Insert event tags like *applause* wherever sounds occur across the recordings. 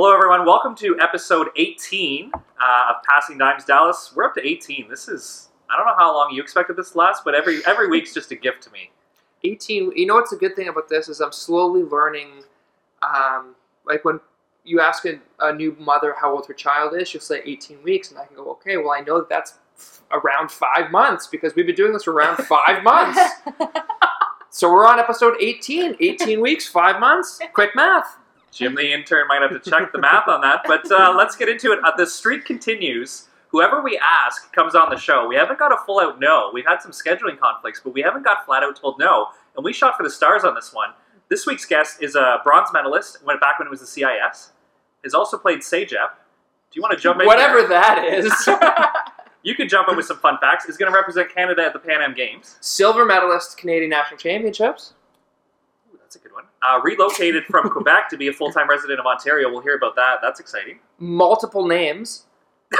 Hello, everyone. Welcome to episode 18 uh, of Passing Dimes Dallas. We're up to 18. This is, I don't know how long you expected this to last, but every every week's just a gift to me. 18 you know what's a good thing about this is i'm slowly learning um, like when you ask a, a new mother how old her child is she'll say 18 weeks and i can go okay well i know that that's around five months because we've been doing this for around *laughs* five months *laughs* so we're on episode 18 18 weeks five months quick math Jim, the intern, might have to check the math on that, but uh, let's get into it. Uh, the streak continues. Whoever we ask comes on the show. We haven't got a full out no. We've had some scheduling conflicts, but we haven't got flat out told no. And we shot for the stars on this one. This week's guest is a bronze medalist. Went back when it was the CIS. Has also played CEGEP. Do you want to jump in? whatever there? that is *laughs* *laughs* You could jump in with some fun facts. Is going to represent Canada at the Pan Am Games. silver medalist canadian national championships a good one. Uh, relocated from *laughs* Quebec to be a full time resident of Ontario. We'll hear about that. That's exciting. multiple names *laughs*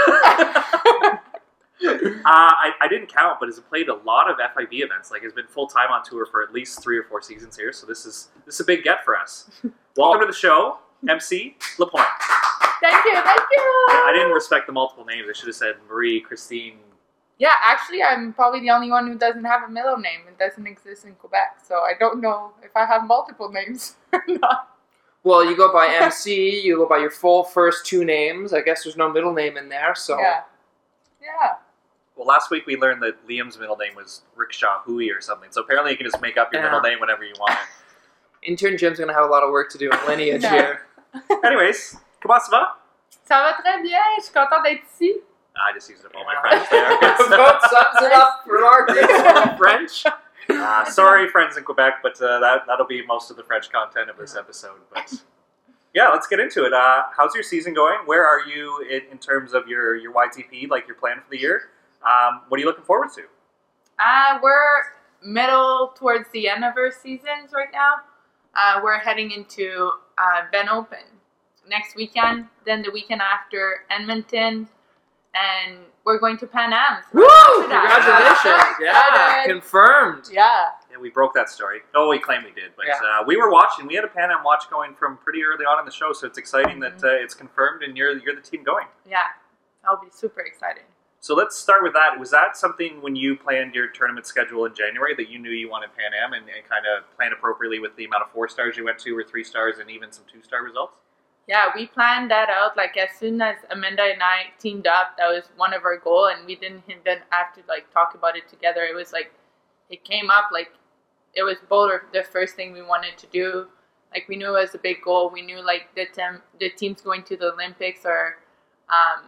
Uh, I, I didn't count, but has played a lot of FIVB events. Like has been full time on tour for at least three or four seasons here. So this is this is a big get for us. *laughs* Welcome to the show, MC Lapointe. Thank you, thank you. I didn't respect the multiple names. I should have said Marie, Christine. Yeah, actually, I'm probably the only one who doesn't have a middle name. It doesn't exist in Quebec, so I don't know if I have multiple names *laughs* or not. Well, you go by MC, you go by your full first two names. I guess there's no middle name in there, so Yeah, yeah. Well, last week we learned that Liam's middle name was Rickshaw Hui or something. So apparently you can just make up your Yeah. middle name whenever you want. *laughs* intern Jim's gonna have a lot of work to do in lineage No. here. *laughs* Anyways, comment ça va? Ça va très bien. Je suis contente d'être ici. I just used up all my French there. *laughs* About sums it up for our great *laughs* French. Uh, sorry, friends in Quebec, but uh, that that'll be most of the French content of this episode. But *laughs* yeah, let's get into it. Uh, how's your season going? Where are you in, in terms of your your YTP, like your plan for the year? Um, what are you looking forward to? Uh, we're middle towards the end of our seasons right now. Uh, we're heading into uh, Van Open next weekend, then the weekend after Edmonton, and we're going to Pan Am. Woo! Congratulations! *laughs* Yeah, Excited. confirmed. Yeah. Yeah, we broke that story. Oh, we claim we did, but Yeah. uh, we were watching. We had a Pan Am watch going from pretty early on in the show, so it's exciting that Mhm. uh, it's confirmed and you're you're the team going. Yeah. I'll be super excited. So let's start with that. Was that something when you planned your tournament schedule in January that you knew you wanted Pan Am and, and kind of planned appropriately with the amount of four stars you went to, or three stars, and even some two star results? Yeah, we planned that out. Like as soon as Amanda and I teamed up, that was one of our goal, and we didn't even have to like talk about it together. It was like it came up like it was both the first thing we wanted to do. Like we knew it was a big goal. We knew like the team, the teams going to the Olympics are um,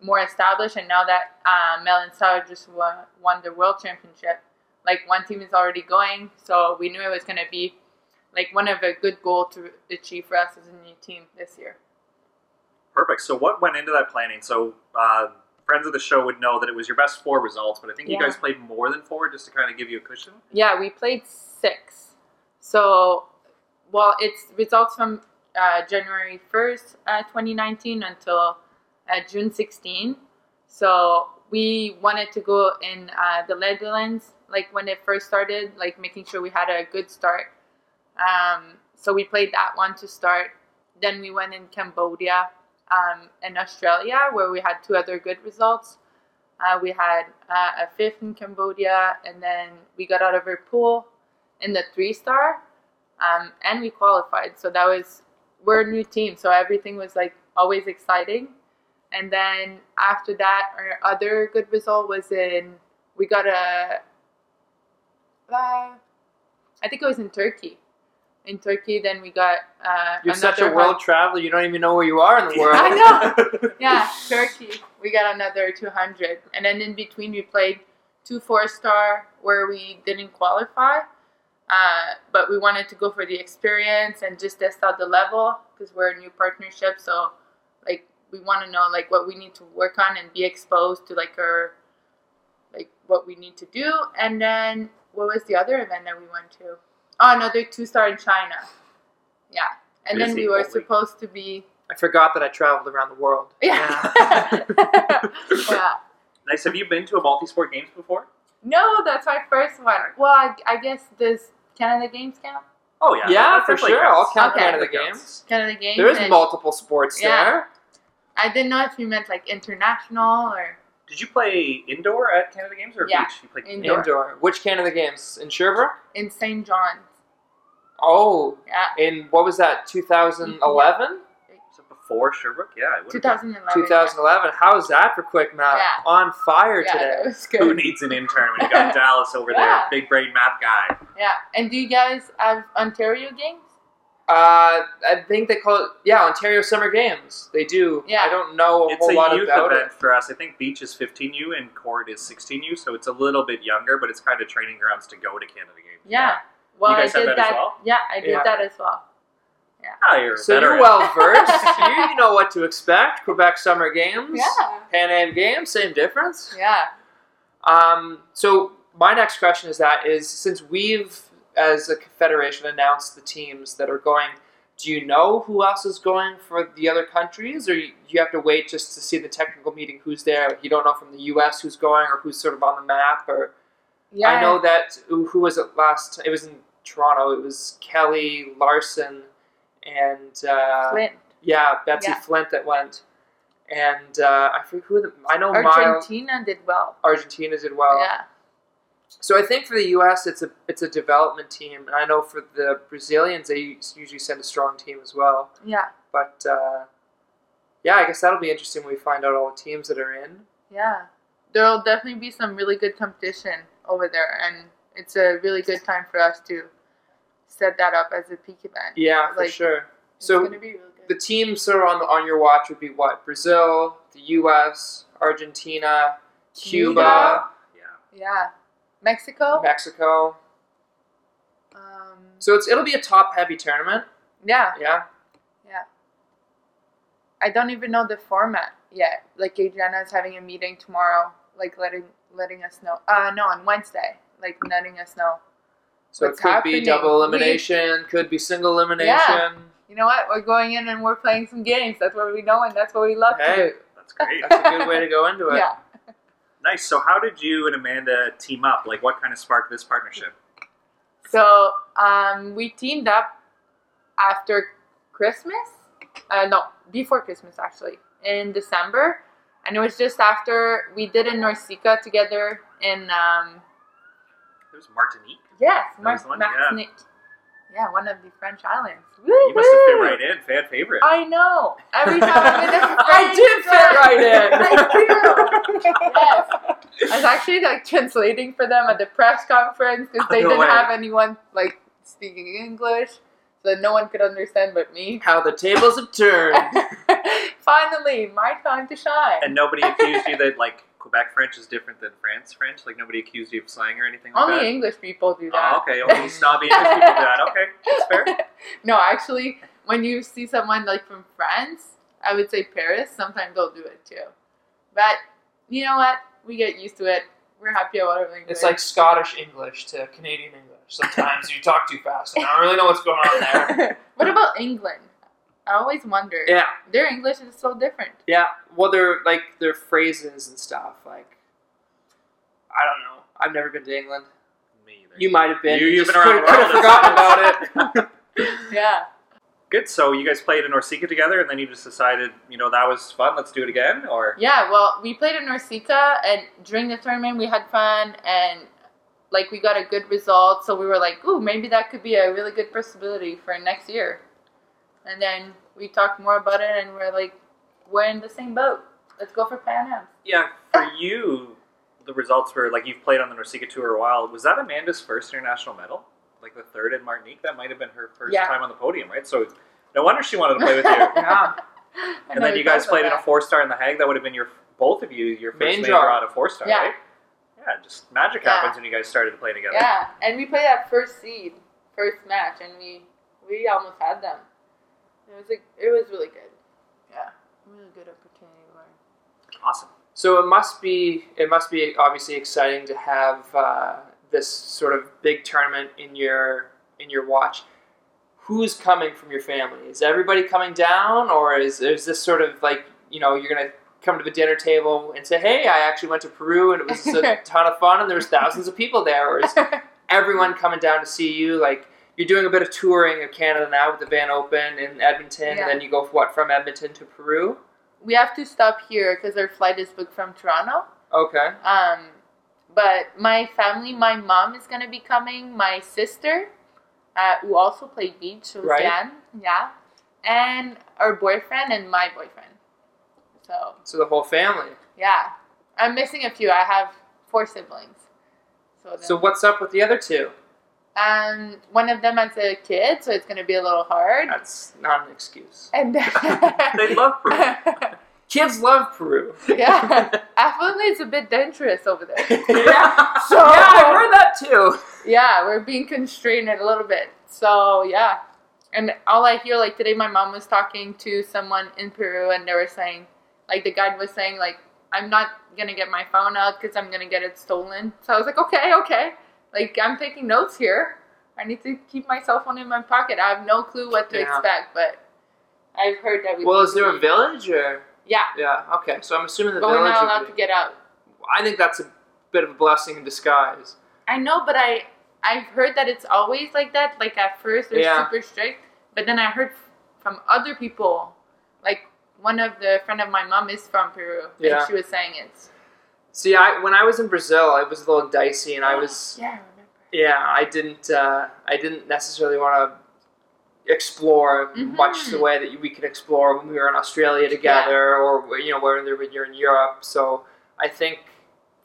more established, and now that uh, Mel and Sarah just won, won the world championship, like one team is already going, so we knew it was gonna be like one of a good goal to achieve for us as a new team this year. Perfect. So what went into that planning? So uh, friends of the show would know that it was your best four results, but I think you guys played more than four just to kind of give you a cushion. Yeah, we played six. So, well, it's results from uh, January 1st, uh, 2019 until uh, June 16. So, we wanted to go in uh, the Netherlands, like when it first started, like making sure we had a good start. Um, so, we played that one to start. Then we went in Cambodia um, and Australia, where we had two other good results. Uh, we had uh, a fifth in Cambodia, and then we got out of our pool in the three star, um, and we qualified. So that was we're a new team, so everything was like always exciting. And then after that, our other good result was in we got a, uh, I think it was in Turkey. In Turkey, then we got uh, You're such a world traveler. You don't even know where you are in the *laughs* world. I know. *laughs* yeah, Turkey. We got another 200. And then in between, we played two four star where we didn't qualify. Uh, but we wanted to go for the experience and just test out the level because we're a new partnership. So, like, we want to know like what we need to work on and be exposed to like our like what we need to do. And then what was the other event that we went to? Oh, another two star in China. Yeah, and then we were holy. supposed to be I forgot that I traveled around the world. yeah. *laughs* *laughs* yeah. Nice. Have you been to a multi-sport games before? No, that's my first one. Well, I, I guess does Canada Games count? Oh yeah, Yeah, that for definitely sure. I'll count Okay. Canada games. Canada games. There's and multiple sports Yeah. there. I didn't know if you meant like international or Did you play indoor at Canada Games or Yeah, beach? You played indoor. Indoor. Which Canada games? In Sherbrooke? in St. John's. Oh, Yeah, in what was that? 2011. Was it before Sherbrooke? Yeah, it would have 2011. 2011. How's that for quick math? Yeah. On fire Yeah, today. that was been. Who needs an intern when you got *laughs* Dallas over there, big brain math guy? Yeah, and do you guys have Ontario games? Uh, I think they call it yeah Ontario Summer Games. They do. Yeah. I don't know a It's whole a lot youth about event it. for us. I think beach is 15U and court is 16U, so it's a little bit younger, but it's kind of training grounds to go to Canada Games. Yeah. Well, You guys I have did that as well? Yeah, I did Yeah. that as well. Ah, you're So veteran. you're well *laughs* versed. you, you know what to expect. Quebec Summer Games. Yeah. Pan Am Games. Same difference. Yeah. Um, so my next question is that is since we've as a confederation announced the teams that are going, do you know who else is going for the other countries, or you, you have to wait just to see the technical meeting who's there? You don't know from the U.S. who's going or who's sort of on the map. Or Yeah. I know that who who was it last? It was in Toronto. It was Kelley Larsen and uh, Flint. yeah, Betsi Yeah. Flint that went. And uh, I forget who the, I know. Miles, Argentina did well. Argentina did well. yeah. So I think for the U.S., it's a it's a development team, and I know for the Brazilians, they usually send a strong team as well. Yeah. But uh, yeah, I guess that'll be interesting when we find out all the teams that are in. Yeah. There'll definitely be some really good competition over there, and it's a really good time for us to set that up as a peak event. Yeah, for sure. So be really the teams sort of on the, on your watch would be what? Brazil, the U.S., Argentina, Cuba, Yeah. Yeah. Mexico. Mexico. Um. So it's it'll be a top heavy tournament. Yeah. Yeah. Yeah. I don't even know the format yet. Like Adriana is having a meeting tomorrow, like letting letting us know. Uh no, on Wednesday, like letting us know. So What's it could happening? be double We- elimination, could be single elimination. Yeah. You know what? We're going in and we're playing some games. That's what we know and that's what we love to Hey, do. That's great. that's a good way to go into *laughs* it. Yeah. nice. So, how did you and Amanda team up? Like, what kind of sparked this partnership? So um, we teamed up after Christmas. Uh, no, before Christmas actually, in December, and it was just after we did in NORCECA together in um, It was Martinique. Yes, That was Mar- one, yeah. Martinique. Yeah, one of the French islands. You must have fit right in. Fan favorite. I know. Every time I'm in a *laughs* I did fit right in. *laughs* I do. yes. I was actually like translating for them at the press conference because *laughs* they No didn't way. have anyone like speaking English, so no one could understand but me. How the tables have turned. Finally, my time to shine. and nobody accused you that like Quebec French is different than France French. Like nobody accused you of slang or anything like Only that. English people do that. Oh, okay. Only *laughs* snobby English people do that. Okay, that's fair. *laughs* no, actually, when you see someone like from France, I would say Paris. Sometimes they'll do it too. But you know what? We get used to it. We're happy about everything. It's like Scottish English to Canadian English. Sometimes you talk too fast, and I don't really know what's going on there. *laughs* what about England? I always wonder. Yeah, Their English is so different. yeah. Well, they're like their phrases and stuff. Like, I don't know. I've never been to England. Me either. You might have been. You- you've just been around could, the have world. forgotten about it. *laughs* *laughs* *laughs* Yeah. Good. So you guys played in NORCECA together, and then you just decided, you know, that was fun. Let's do it again. Or Yeah, well, we played in NORCECA, and during the tournament, we had fun, and like we got a good result. So we were like, "Ooh, maybe that could be a really good possibility for next year." And then we talked more about it, and we're like, "We're in the same boat. Let's go for Pan Am." yeah, for you, the results were like you've played on the NORCECA tour a while. Was that Amanda's first international medal? Like the third in Martinique? That might have been her first Yeah. time on the podium, right? So no wonder she wanted to play with you. *laughs* yeah. And then you guys talked played in a four star in the Hague. That would have been your both of you your first Main major draw. out of four star, Yeah. right? Yeah, just magic Yeah. happens when you guys started to play together. Yeah, and we played that first seed, first match, and we we almost had them. It was like it was really good. Yeah, really good opportunity to learn. Awesome. So it must be it must be obviously exciting to have uh, this sort of big tournament in your in your watch. Who's coming from your family? Is everybody coming down, or is is this sort of like you know you're gonna come to the dinner table and say, "Hey, I actually went to Peru and it was a *laughs* ton of fun and there was thousands of people there," or is *laughs* everyone coming down to see you? Like, you're doing a bit of touring of Canada now with the Van Open in Edmonton, Yeah. and then you go what from Edmonton to Peru. We have to stop here because our flight is booked from Toronto. Okay. Um, but my family, my mom is gonna be coming. My sister, uh, who also played beach, so Right. Jan, yeah, and our boyfriend and my boyfriend. So So the whole family. yeah, I'm missing a few. I have four siblings. So, then, So what's up with the other two? Um, one of them has a kid, so it's gonna be a little hard. That's not an excuse. *laughs* And *laughs* They love Peru. *laughs* Kids love Peru. yeah, apparently it's a bit dangerous over there. yeah. So yeah, I've heard that too. yeah, we're being constrained a little bit. So yeah, and all I hear like today, my mom was talking to someone in Peru, and they were saying, like the guide was saying, like I'm not gonna get my phone out because I'm gonna get it stolen. So I was like, okay, okay, like I'm taking notes here. I need to keep my cell phone in my pocket. I have no clue what to Yeah. expect, but I've heard that we. Well, is there a village or? Yeah, Yeah. Okay. So I'm assuming the but we're not allowed to get out. I think that's a bit of a blessing in disguise. I know, but I I've heard that it's always like that. Like at first they're Yeah. super strict, but then I heard from other people, like one of the friend of my mom is from Peru, Yeah. and she was saying it's. See, I when I was in Brazil, it was a little dicey, and I was Yeah, I remember. yeah, I didn't uh, I didn't necessarily want to explore Mhm. much the way that we could explore when we were in Australia together, or you know, when you're in Europe. So I think.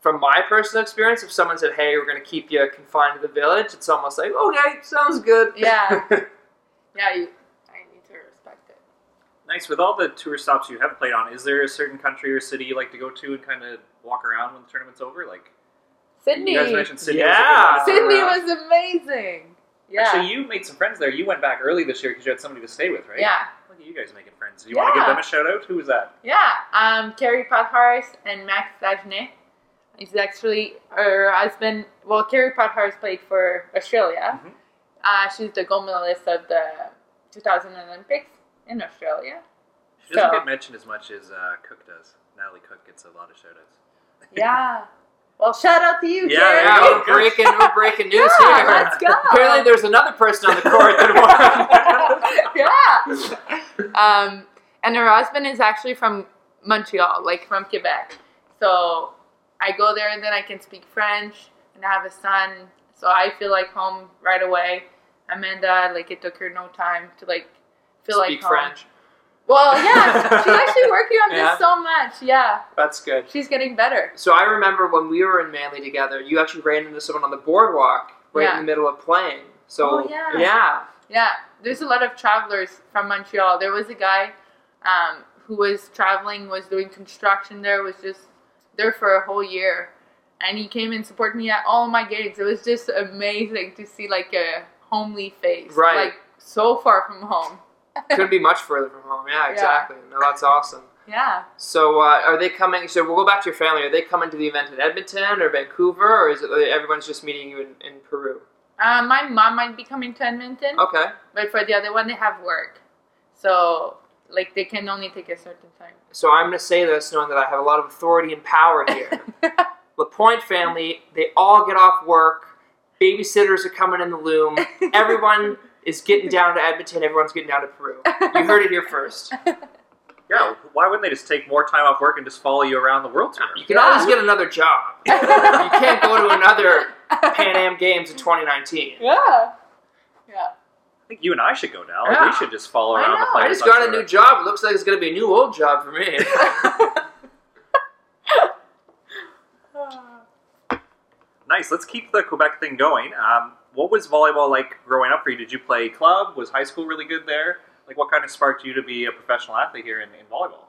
From my personal experience, if someone said, "Hey, we're going to keep you confined to the village," it's almost like, "Okay, sounds good." Yeah. *laughs* Yeah, you. I need to respect it. Nice. With all the tour stops you have played on, is there a certain country or city you like to go to and kind of walk around when the tournament's over? Like Sydney. you guys mentioned Sydney. Yeah. Was a good. Sydney was amazing. Yeah. Actually, you made some friends there. You went back early this year because you had somebody to stay with, right? yeah. Look at you guys making friends. Do you want to give them a shout out? Who was that? Yeah, um, Kerri Pottharst and Max Dagenet. He's actually her husband. Well, Kerri Pottharst played for Australia. Mhm. Uh, she's the gold medalist of the 2000 Olympics in Australia. She doesn't So- get mentioned as much as uh, Cook does. Natalie Cook gets a lot of shout outs. Yeah. well, shout out to you, Yeah, Kerri. Yeah, there we're breaking, we're breaking news Yeah, here. let's go. Apparently, there's another person on the court that won. *laughs* yeah. Um, and her husband is actually from Montreal, like from Quebec. So I go there and then I can speak French and I have a son. So I feel like home right away. Amanda, like it took her no time to like feel Speak like home. French. Well, yeah, *laughs* she's actually working on Yeah. this so much. Yeah, That's good. she's getting better. So I remember when we were in Manly together, you actually ran into someone on the boardwalk right Yeah. in the middle of playing. So Oh, yeah. yeah. Yeah, there's a lot of travelers from Montreal. There was a guy um, who was traveling, was doing construction there, was just there for a whole year, and he came and supported me at all my gigs. It was just amazing to see like a homely face, Right. Like so far from home. Couldn't be much further from home. Yeah, exactly. No, that's awesome. Yeah. So uh, are they coming? So we'll go back to your family. Are they coming to the event in Edmonton or Vancouver, or is it everyone's just meeting you in, in Peru? Uh, my mom might be coming to Edmonton, Okay. but for the other one, they have work, so like they can only take a certain time. So I'm going to say this, knowing that I have a lot of authority and power here. *laughs* Lapointe family, they all get off work. Babysitters are coming in the loom. *laughs* Everyone is getting down to Edmonton. Everyone's getting down to Peru. You heard it here first. *laughs* Yeah, why wouldn't they just take more time off work and just follow you around the world tour? You can Yeah. always get another job. *laughs* You can't go to another Pan Am Games in 2019. Yeah. Yeah. I think you and I should go now. Yeah. We should just follow around the know. I just on got a new job. It looks like it's going to be a new old job for me. *laughs* Nice. Let's keep the Quebec thing going. Um, what was volleyball like growing up for you? Did you play club? Was high school really good there? Like, what kind of sparked you to be a professional athlete here in, in volleyball?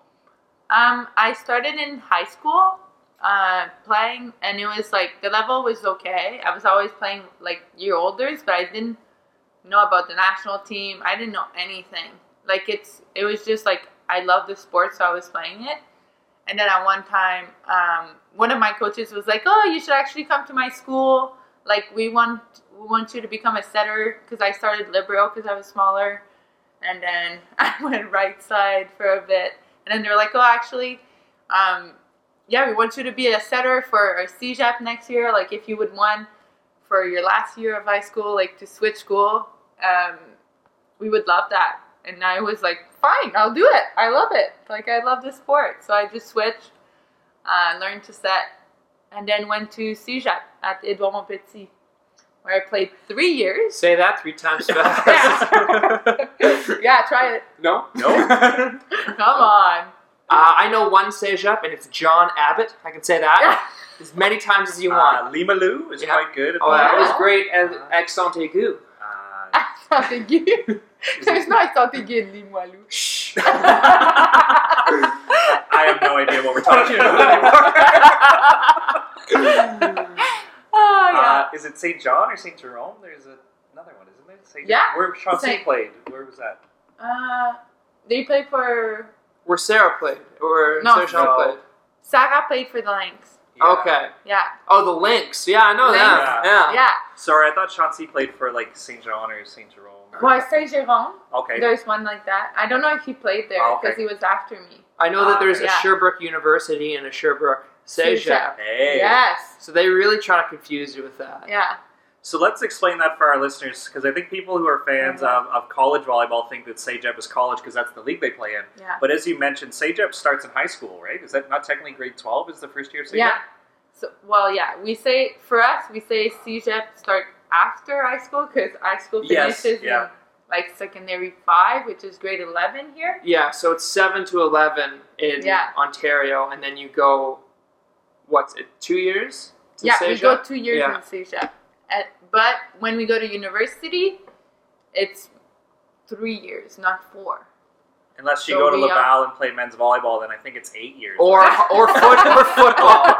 Um, I started in high school uh, playing, and it was like the level was okay. I was always playing like year olders, but I didn't know about the national team. I didn't know anything. Like it's, it was just like I love the sport, so I was playing it. And then at one time, um, one of my coaches was like, "Oh, you should actually come to my school. Like we want, want you to become a setter." Because I started libero because I was smaller, and then *laughs* I went right side for a bit. And then they were like, oh, actually, um, yeah, we want you to be a setter for a CEGEP next year. Like, if you would want for your last year of high school, like to switch school. um, we would love that. And I was like, fine, I'll do it. I love it. Like I love the sport, so I just switched, uh, learned to set, and then went to CEGEP at Edouard Montpetit, where I played three years. Say that three times *laughs* fast. *laughs* yeah, try it. no? No. *laughs* Come on. Uh, I know one CEGEP, and it's John Abbott. I can say that as many times as you want. Uh, Limoilou is Yeah. quite good. At oh, that that. was great. And accent aigu. Uh, Accent aigu. There's no accent aigu in Limoilou. Shh. I have no idea what we're talking about anymore. Oh yeah. uh, is it St. John or St. Jerome? There's a, another one, isn't there? St. Yeah. Where Chauncey Saint- played. Where was that? Uh, they played for Where Sarah played, or No. Sarah Jean No. played. Sarah played for the Lynx. Yeah. Okay. Yeah, Oh, the Lynx. Yeah, I know Lynx. that. Yeah. yeah. Sorry, I thought Chauncey played for like St. John or St. Jerome. Well, Saint Jérôme. Okay. There's one like that. I don't know if he played there Oh, because okay. he was after me. I know that Ah, there's a. Sherbrooke University and a Sherbrooke CEGEP. CEGEP. Hey. Yes. So they really try to confuse you with that. Yeah. So let's explain that for our listeners, because I think people who are fans Mhm. of, of college volleyball think that CEGEP is college because that's the league they play in. Yeah. But as you mentioned, CEGEP starts in high school, right? Is that not technically grade 12 is the first year of CEGEP? Yeah. So well, yeah. We say for us, we say CEGEP start after high school because high school Yes, finishes yeah. in like secondary five, which is grade eleven here. Yeah, so it's 7 to 11 in Yeah. Ontario, and then you go, what's it, two years? to yeah, we go two years Yeah. in CEGEP. And, but when we go to university, it's three years, not four. Unless you So go to we, uh, Laval and play men's volleyball, then I think it's eight years. Or, *laughs* or, foot, or *laughs* football. *laughs*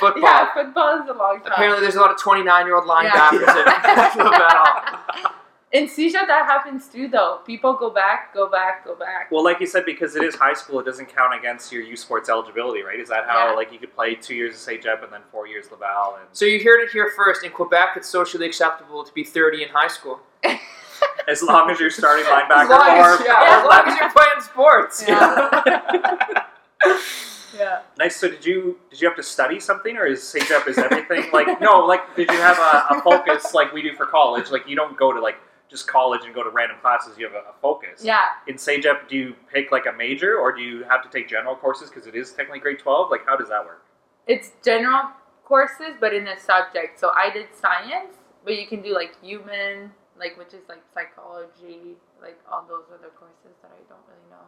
Football. Yeah, football is a long time. Apparently, there's a lot of 29 year old linebackers Yeah. in Laval. In CEGEP, that happens too, though. People go back, go back, go back. well, like you said, because it is high school, it doesn't count against your U Sports eligibility, right? Is that how, Yeah. like, you could play two years of CEGEP and then four years Laval? And So you heard it here first. In Quebec, it's socially acceptable to be 30 in high school. *laughs* as long as you're starting linebacker As long as, or, yeah, or as long as you're playing sports. Yeah. *laughs* yeah. Nice. So did you did you have to study something, or is CEGEP is everything like no? Like did you have a, a focus like we do for college? Like you don't go to like just college and go to random classes. You have a, a focus. Yeah. In CEGEP, do you pick like a major, or do you have to take general courses because it is technically grade twelve? Like how does that work? It's general courses, but in a subject. So I did science, but you can do like human, like which is like psychology, like all those other courses that I don't really know.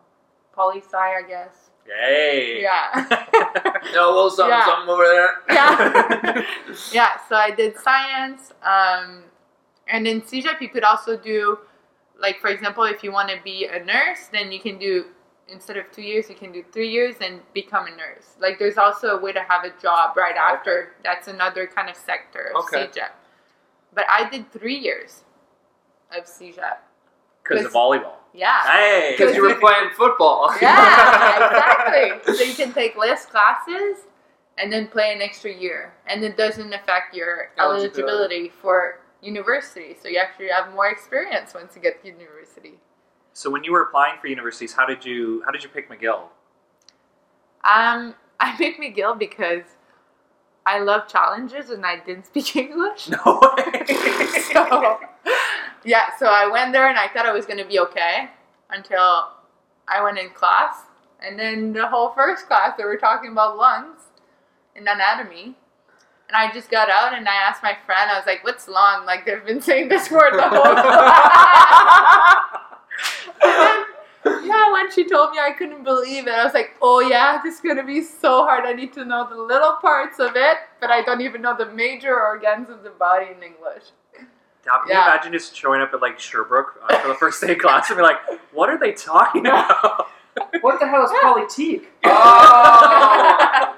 Poli sci, I guess. Yay! Yeah. *laughs* No, a little something, Yeah. something over there. Yeah. *laughs* *laughs* yeah. So I did science, um, and in CEGEP you could also do, like for example, if you want to be a nurse, then you can do instead of two years, you can do three years and become a nurse. Like there's also a way to have a job right after. That's another kind of sector of Okay. CEGEP. But I did three years of CEGEP. Because of volleyball. Yeah. Hey. Because you were playing football. *laughs* Yeah, exactly. So you can take less classes and then play an extra year, and it doesn't affect your Eligibility. eligibility for university. So you actually have more experience once you get to university. So when you were applying for universities, how did you how did you pick McGill? Um, *laughs* I picked McGill because I love challenges and I didn't speak *laughs* English. No *laughs* way. so yeah, so I went there and I thought I was gonna be okay until I went in class, and then the whole first class they were talking about lungs and anatomy. And I just got out and I asked my friend, I was like, "What's long? Like they've been saying this word the whole class. And then, yeah, when she told me, I couldn't believe it. I was like, "Oh yeah, this is gonna be so hard. I need to know the little parts of it, but I don't even know the major organs of the body in English." Now, can Yeah. you imagine just showing up at like Sherbrooke uh, for the first day of class and be like, "What are they talking about?" What the hell is polyteak? *laughs* Oh.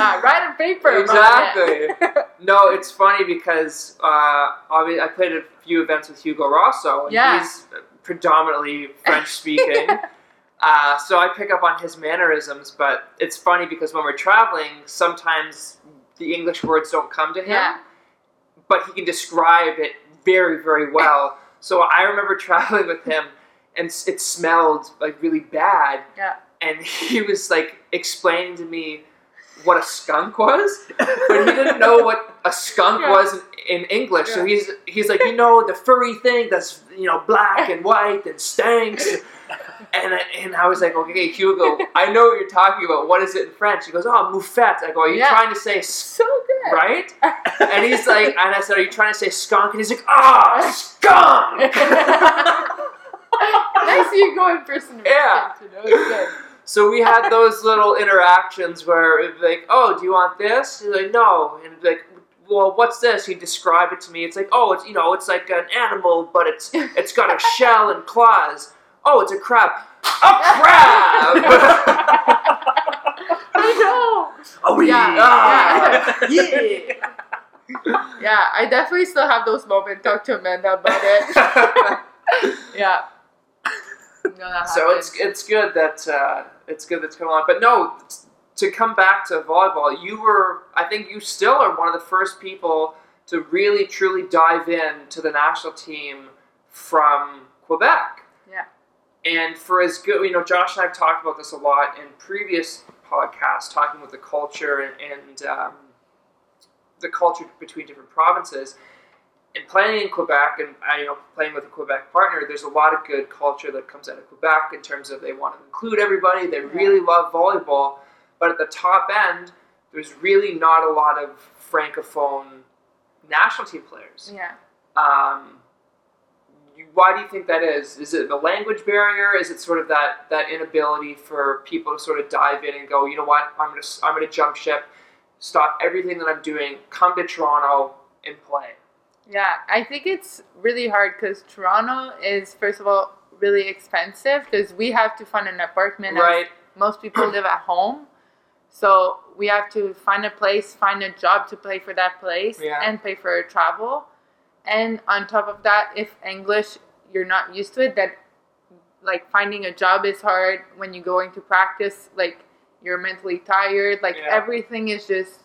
Yeah, write a paper. Exactly. No, it's funny because uh, I played a few events with Hugo Rosso, and Yeah. he's predominantly French speaking. *laughs* uh, so I pick up on his mannerisms, but it's funny because when we're traveling, sometimes the English words don't come to him, Yeah. but he can describe it very, very well. *laughs* so I remember traveling with him, and it smelled like really bad. Yeah. And he was like explaining to me what a skunk was, but he didn't know what a skunk Yeah. was in English. So he's he's like, you know, the furry thing that's you know black and white and stinks. And I, and I was like, okay, Hugo, I know what you're talking about. What is it in French? He goes, oh, moufette. I go, are you Yeah. trying to say So good. right? *laughs* And he's like, and I said, are you trying to say skunk? And he's like, ah, skunk. *laughs* nice you go in person. Yeah. That was good. So we had those little interactions where it'd be like, "Oh, do you want this?" He's like, "No," and it'd be like, "Well, what's this?" He'd describe it to me. It's like, "Oh, it's you know, it's like an animal, but it's it's got a shell and claws." Oh, it's a crab. A crab. *laughs* I know. Oh Yeah. Ah, Yeah. Yeah, I definitely still have those moments. Talk to Amanda about it. *laughs* Yeah. That so it's it's good that uh, it's good that's coming on. But no, to come back to volleyball, you were I think you still are one of the first people to really truly dive in to the national team from Quebec. Yeah. And for as good, you know, Josh and I have talked about this a lot in previous podcasts, talking about the culture and, and um, the culture between different provinces. And playing in Quebec and uh, you know playing with a Quebec partner, there's a lot of good culture that comes out of Quebec in terms of they want to include everybody. They really love volleyball, but at the top end, there's really not a lot of francophone national team players. Yeah. Um, you, why do you think that is? Is it the language barrier? Is it sort of that that inability for people to sort of dive in and go, you know what, I'm gonna I'm gonna jump ship, stop everything that I'm doing, come to Toronto and play. Yeah, I think it's really hard because Toronto is, first of all, really expensive because we have to find an apartment. Right. Most people live at home. So we have to find a place, find a job to pay for that place, Yeah. and pay for travel. And on top of that, if English you're not used to it, that like finding a job is hard when you're going to practice. Like you're mentally tired. Like Yeah. everything is just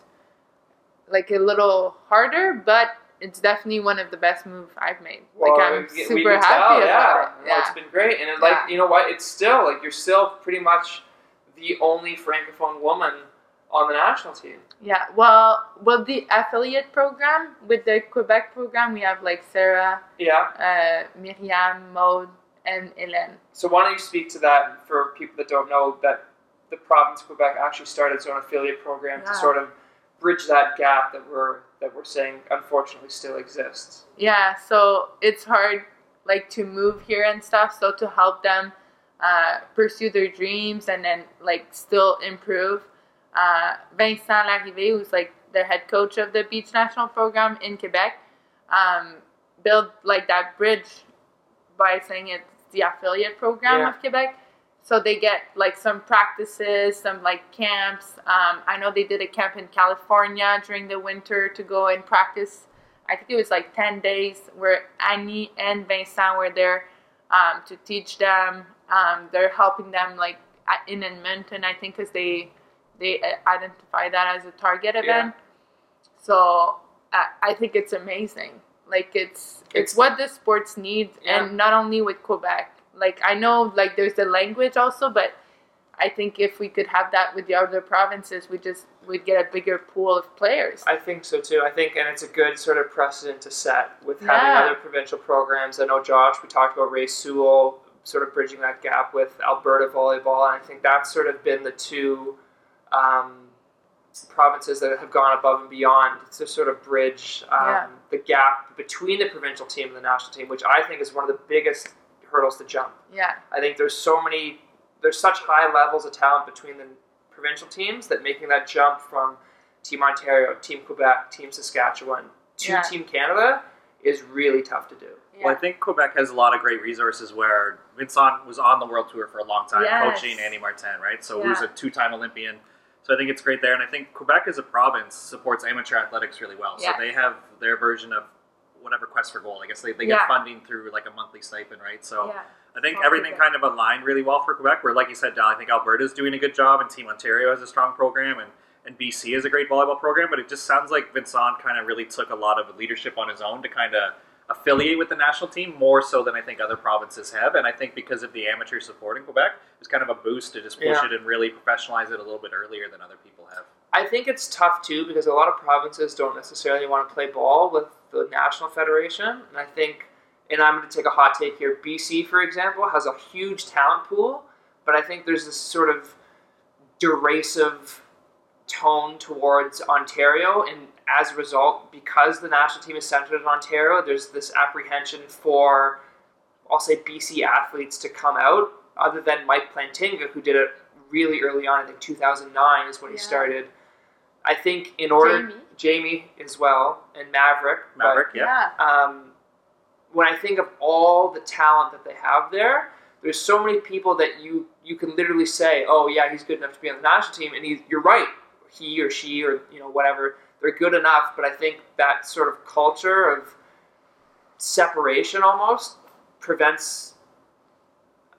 like a little harder, but it's definitely one of the best moves I've made. Well, like I'm we- we super can happy tell, about yeah. it. No, Yeah. it's been great, and it, like Yeah. you know what, it's still like you're still pretty much the only francophone woman on the national team. Yeah, well, well, the affiliate program with the Quebec program, we have like Sarah, Yeah. uh, Miriam, Maud, and Hélène. So why don't you speak to that for people that don't know that the province of Quebec actually started its own affiliate program Yeah. to sort of bridge that gap that we're that we're saying unfortunately still exists. Yeah, so it's hard like to move here and stuff. So to help them uh, pursue their dreams and then like still improve. Uh, Vincent Larrivée, who's like the head coach of the Beach National Program in Quebec, um, built like that bridge by saying it's the affiliate program Yeah. of Quebec. So they get like some practices, some like camps. Um, I know they did a camp in California during the winter to go and practice. I think it was like 10 days where Annie and Vincent were there um, to teach them. Um, they're helping them like in Edmonton, I think, because they they uh, identify that as a target event. So I, I think it's amazing. Like it's, it's It's- what the sports need, Yeah. and not only with Quebec. Like I know, like there's the language also, but I think if we could have that with the other provinces, we just would get a bigger pool of players. I think so too. I think, and it's a good sort of precedent to set with having Yeah. other provincial programs. I know Josh. We talked about Ray Sewell, sort of bridging that gap with Alberta volleyball, and I think that's sort of been the two um, provinces that have gone above and beyond to sort of bridge um, Yeah. the gap between the provincial team and the national team, which I think is one of the biggest hurdles to jump. yeah, I think there's so many, there's such high levels of talent between the provincial teams that making that jump from Team Ontario, Team Quebec, Team Saskatchewan to Yeah. Team Canada is really tough to do. Well, I think Quebec has a lot of great resources where Vincent was on the world tour for a long time, Yes. coaching Annie Martin, right? So Yeah. who's a two-time Olympian. So I think it's great there, and I think Quebec as a province supports amateur athletics really well. So they have their version of whatever Quest for Gold. I guess they, they Yeah. get funding through like a monthly stipend, right? So yeah. I think All everything kind of aligned really well for Quebec. Where, like you said, Dal, I think Alberta's doing a good job, and Team Ontario has a strong program, and, and BC has a great volleyball program. But it just sounds like Vincent kind of really took a lot of leadership on his own to kind of affiliate with the national team more so than I think other provinces have. And I think because of the amateur support in Quebec, it's kind of a boost to just push Yeah. it and really professionalize it a little bit earlier than other people have. I think it's tough too because a lot of provinces don't necessarily want to play ball with the national federation, and I think, and I'm going to take a hot take here. BC, for example, has a huge talent pool, but I think there's this sort of derisive tone towards Ontario, and as a result, because the national team is centered in Ontario, there's this apprehension for, I'll say, BC athletes to come out. Other than Mike Plantinga, who did it really early on, I think 2009 is when he started. I think in order, Jamie. Jamie as well, and Maverick. but, Maverick, yeah. um, when I think of all the talent that they have there, there's so many people that you you can literally say, "Oh yeah, he's good enough to be on the national team," and he, you're right. He or she or you know whatever, they're good enough. But I think that sort of culture of separation almost prevents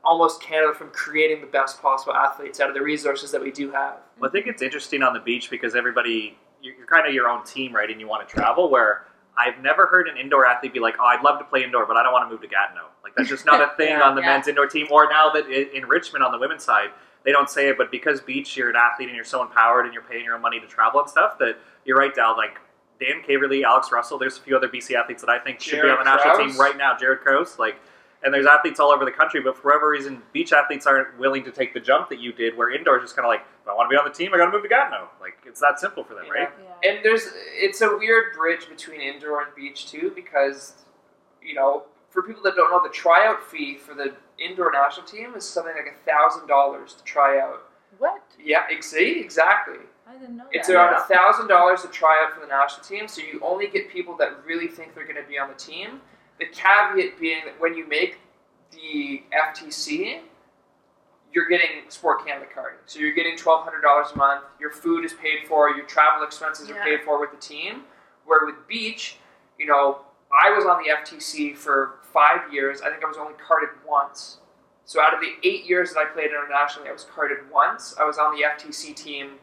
almost Canada from creating the best possible athletes out of the resources that we do have. Well, I think it's interesting on the beach because everybody, you're, you're kind of your own team, right? And you want to travel. Where I've never heard an indoor athlete be like, "Oh, I'd love to play indoor, but I don't want to move to Gatineau." Like that's just not a *laughs* thing Yeah. on the Yeah. men's indoor team. Or now that i- in Richmond on the women's side, they don't say it, but because beach, you're an athlete and you're so empowered and you're paying your own money to travel and stuff. That you're right, Dal. Like Dan Caverly, Alex Russell. There's a few other BC athletes that I think should be on the Jared national Krause. team right now. Jared Krause, like. And there's athletes all over the country, but for whatever reason, beach athletes aren't willing to take the jump that you did. Where indoor is just kind of like, if I want to be on the team, I got to move to Gatineau. Like it's that simple for them, Yeah. right? Yeah. And there's it's a weird bridge between indoor and beach too because you know for people that don't know the tryout fee for the indoor national team is something like a thousand dollars to try out. What? Yeah, ex- see exactly. I didn't know It's that. around a thousand dollars to try out for the national team, so you only get people that really think they're going to be on the team. The caveat being that when you make the FTC, you're getting Sport Canada card. So you're getting twelve hundred dollars a month. Your food is paid for. Your travel expenses are Yeah. paid for with the team. Where with beach, you know, I was on the FTC for five years. I think I was only carded once. So out of the eight years that I played internationally, I was carded once. I was on the FTC team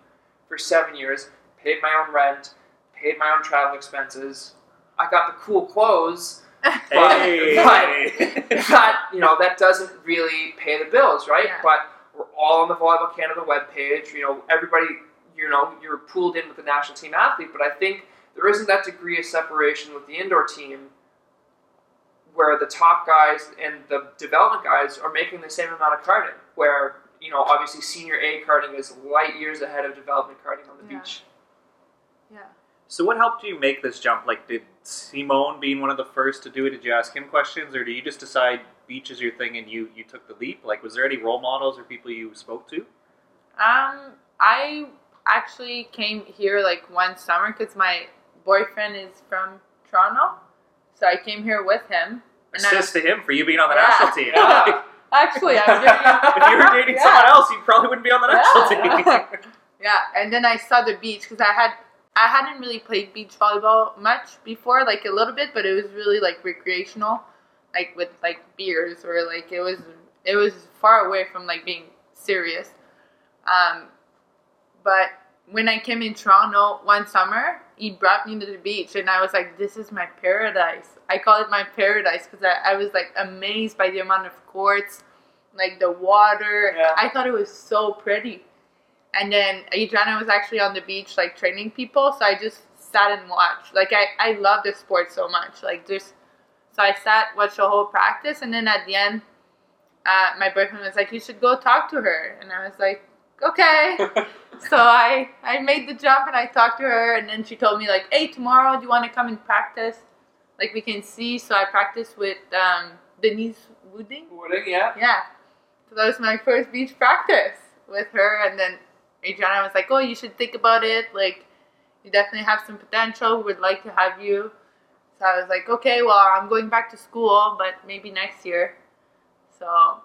for seven years. Paid my own rent. Paid my own travel expenses. I got the cool clothes Hey, *laughs* but you know that doesn't really pay the bills, right? Yeah. But we're all on the Volleyball Canada webpage. You know, everybody, you know, you're pooled in with the national team athlete. But I think there isn't that degree of separation with the indoor team, where the top guys and the development guys are making the same amount of carding. Where you know, obviously, senior A carding is light years ahead of development carding on the Yeah. beach. yeah. So what helped you make this jump? Like, did Simone being one of the first to do it? Did you ask him questions, or do you just decide beach is your thing and you you took the leap? Like, was there any role models or people you spoke to? Um, I actually came here like one summer because my boyfriend is from Toronto, so I came here with him. I- Assist to him for you being on the Yeah. national team. Yeah. actually, I'm giving *laughs* if you were *laughs* dating Yeah. someone else, you probably wouldn't be on the national team. *laughs* Yeah, and then I saw the beach because I had I hadn't really played beach volleyball much before, like a little bit, but it was really like recreational, like with like beers or like it was it was far away from like being serious. Um, but when I came in Toronto one summer, he brought me to the beach, and I was like, "This is my paradise." I call it my paradise because I, I was like amazed by the amount of courts, like the water. Yeah. I thought it was so pretty. And then Adriana was actually on the beach, like training people. So I just sat and watched. Like I, I love this sport so much. Like just, so I sat, watched the whole practice, and then at the end, uh, my boyfriend was like, "You should go talk to her," and I was like, "Okay." *laughs* so I, I made the jump and I talked to her, and then she told me like, "Hey, tomorrow, do you want to come and practice? Like we can see." So I practiced with um, Denise Wooding. Wooding, yeah. Yeah. So that was my first beach practice with her, and then Adriana was like, "Oh, you should think about it. Like, you definitely have some potential. We'd like to have you." So I was like, "Okay, well, I'm going back to school, but maybe next year." So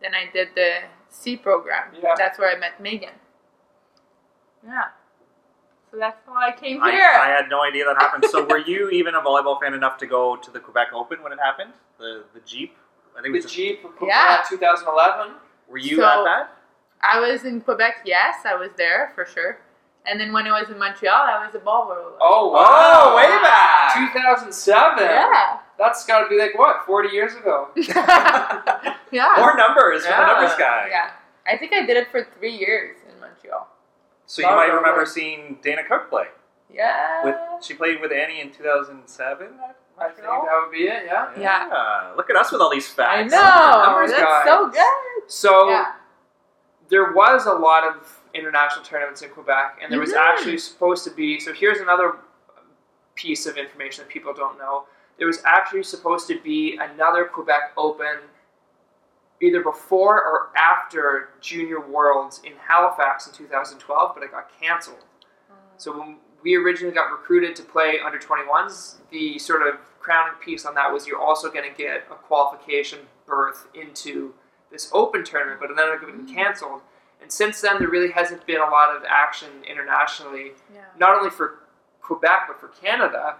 then I did the C program. Yeah. That's where I met Megan. Yeah. So that's how I came I, here. I had no idea that happened. So, were you *laughs* even a volleyball fan enough to go to the Quebec Open when it happened? The the Jeep. I think it The was. Just, Jeep, Yeah. yeah, 2011. were you So- at that? I was in Quebec. Yes, I was there for sure. And then when I was in Montreal, I was a ball roller. Oh, Oh, wow. way back. 2007. Yeah. That's got to be like, what, 40 years ago? *laughs* *laughs* yeah. More numbers from the numbers guy. Yeah. I think I did it for three years in Montreal. So you might of remember work. seeing Dana Cook play. Yeah. With she played with Annie in 2007. I think that would be it. Yeah. Yeah. Look at us with all these facts. I know. Numbers That's guys. so good. So Yeah. There was a lot of international tournaments in Quebec, and there was actually supposed to be. So here's another piece of information that people don't know. There was actually supposed to be another Quebec Open either before or after Junior Worlds in Halifax in 2012, but it got canceled. Mm. So when we originally got recruited to play under 21s, the sort of crowning piece on that was you're also going to get a qualification berth into this open tournament, but then it got canceled. And since then, there really hasn't been a lot of action internationally, Yeah. not only for Quebec but for Canada.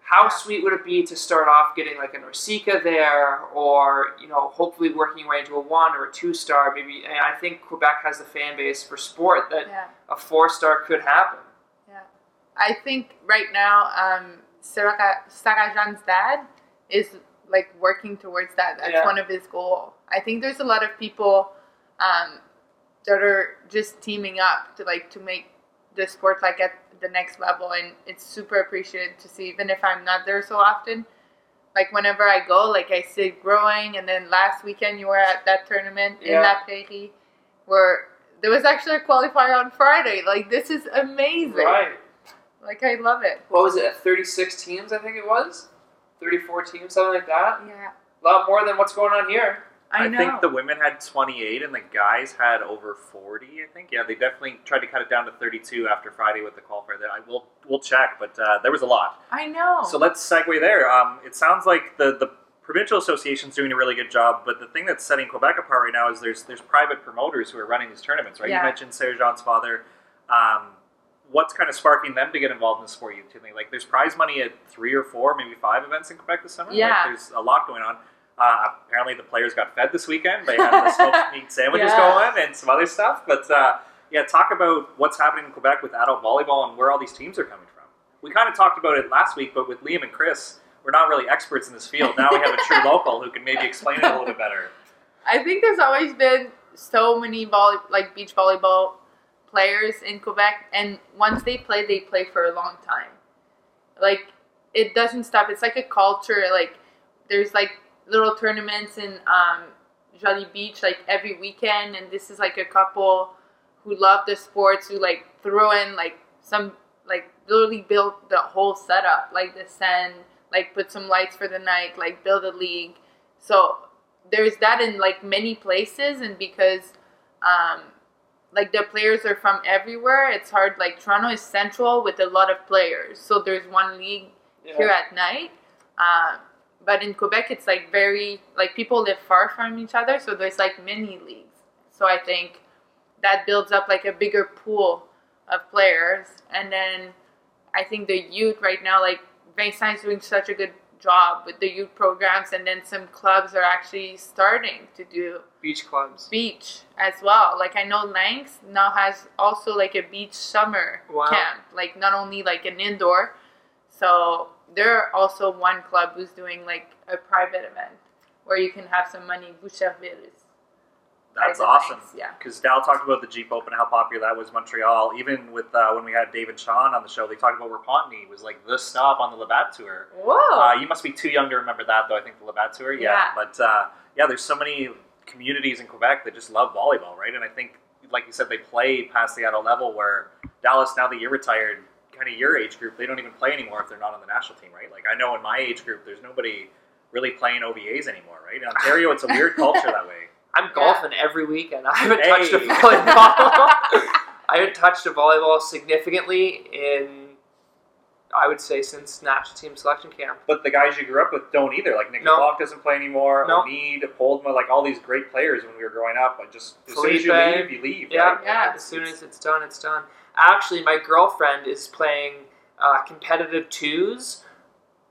How Yeah. sweet would it be to start off getting like a NORCECA there, or you know, hopefully working your way into a one or a two star? Maybe. And I think Quebec has the fan base for sport that Yeah. a four star could happen. Yeah, I think right now, um, Jean's dad is like working towards that. That's one of his goals. I think there's a lot of people um, that are just teaming up to like to make the sport like at the next level, and it's super appreciated to see. Even if I'm not there so often, like whenever I go, like I see it growing. And then last weekend you were at that tournament in Yeah. La Prairie, where there was actually a qualifier on Friday. Like this is amazing. Right. Like I love it. What was it? 36 teams, I think it was? 34 teams, something like that? Yeah, A lot more than what's going on here. I, I think the women had 28 and the guys had over 40. I think. Yeah, they definitely tried to cut it down to 32 after Friday with the qualifier. That I will we'll check, but uh, there was a lot. I know. So let's segue there. Um, it sounds like the the provincial association's doing a really good job, but the thing that's setting Quebec apart right now is there's there's private promoters who are running these tournaments, right? Yeah. You mentioned Sarah Jean's father. Um, what's kind of sparking them to get involved in the sport? You think like there's prize money at three or four, maybe five events in Quebec this summer. Yeah. like, there's a lot going on. Uh, apparently, the players got fed this weekend. They had the smoked *laughs* meat sandwiches Yeah. going and some other stuff. But uh, yeah, talk about what's happening in Quebec with adult volleyball and where all these teams are coming from. We kind of talked about it last week, but with Liam and Chris, we're not really experts in this field. Now we have a true *laughs* local who can maybe explain it a little bit better. I think there's always been so many volley like beach volleyball players in Quebec, and once they play, they play for a long time. Like it doesn't stop. It's like a culture. Like there's like little tournaments in um, Jolly Beach like every weekend, and this is like a couple who love the sports who like throw in like some like literally built the whole setup, like the sand, like put some lights for the night, like build a league. So there's that in like many places, and because um, like the players are from everywhere, it's hard. Like Toronto is central with a lot of players, so there's one league here at night. Um, but in Quebec, it's like very like people live far from each other, so there's like mini leagues. So I think that builds up like a bigger pool of players, and then I think the youth right now, like Vincent's doing such a good job with the youth programs, and then some clubs are actually starting to do Beach clubs. beach as well. Like I know Lanks now has also like a beach summer Wow. camp, like not only like an indoor. So they're also one club who's doing like a private event where you can have some money. Boucherville is That's awesome. Yeah. Because Dal talked about the Jeep Open, how popular that was in Montreal. Even with uh, when we had David Sean on the show, they talked about Repentigny was like the stop on the Labatt Tour. Whoa. Uh, you must be too young to remember that, though. I think the Labatt Tour, yeah. Yeah. But uh, yeah, there's so many communities in Quebec that just love volleyball, right? And I think, like you said, they play past the adult level. Where Dallas, now that you're retired, kind of your age group, they don't even play anymore if they're not on the national team, right? Like I know in my age group, there's nobody really playing OVAs anymore, right? In *laughs* Ontario, it's a weird culture that way. I'm golfing every weekend. *laughs* I haven't touched a Hey. volleyball. *laughs* I haven't touched a volleyball significantly in, I would say, since national team selection camp. But the guys you grew up with don't either. Like Nick No. Block doesn't play anymore. No. Mead, Poldma, like all these great players when we were growing up. I just as soon as you leave, you leave. Yeah, right? Like, Yeah. As soon as it's done, it's done. Actually, my girlfriend is playing uh, competitive twos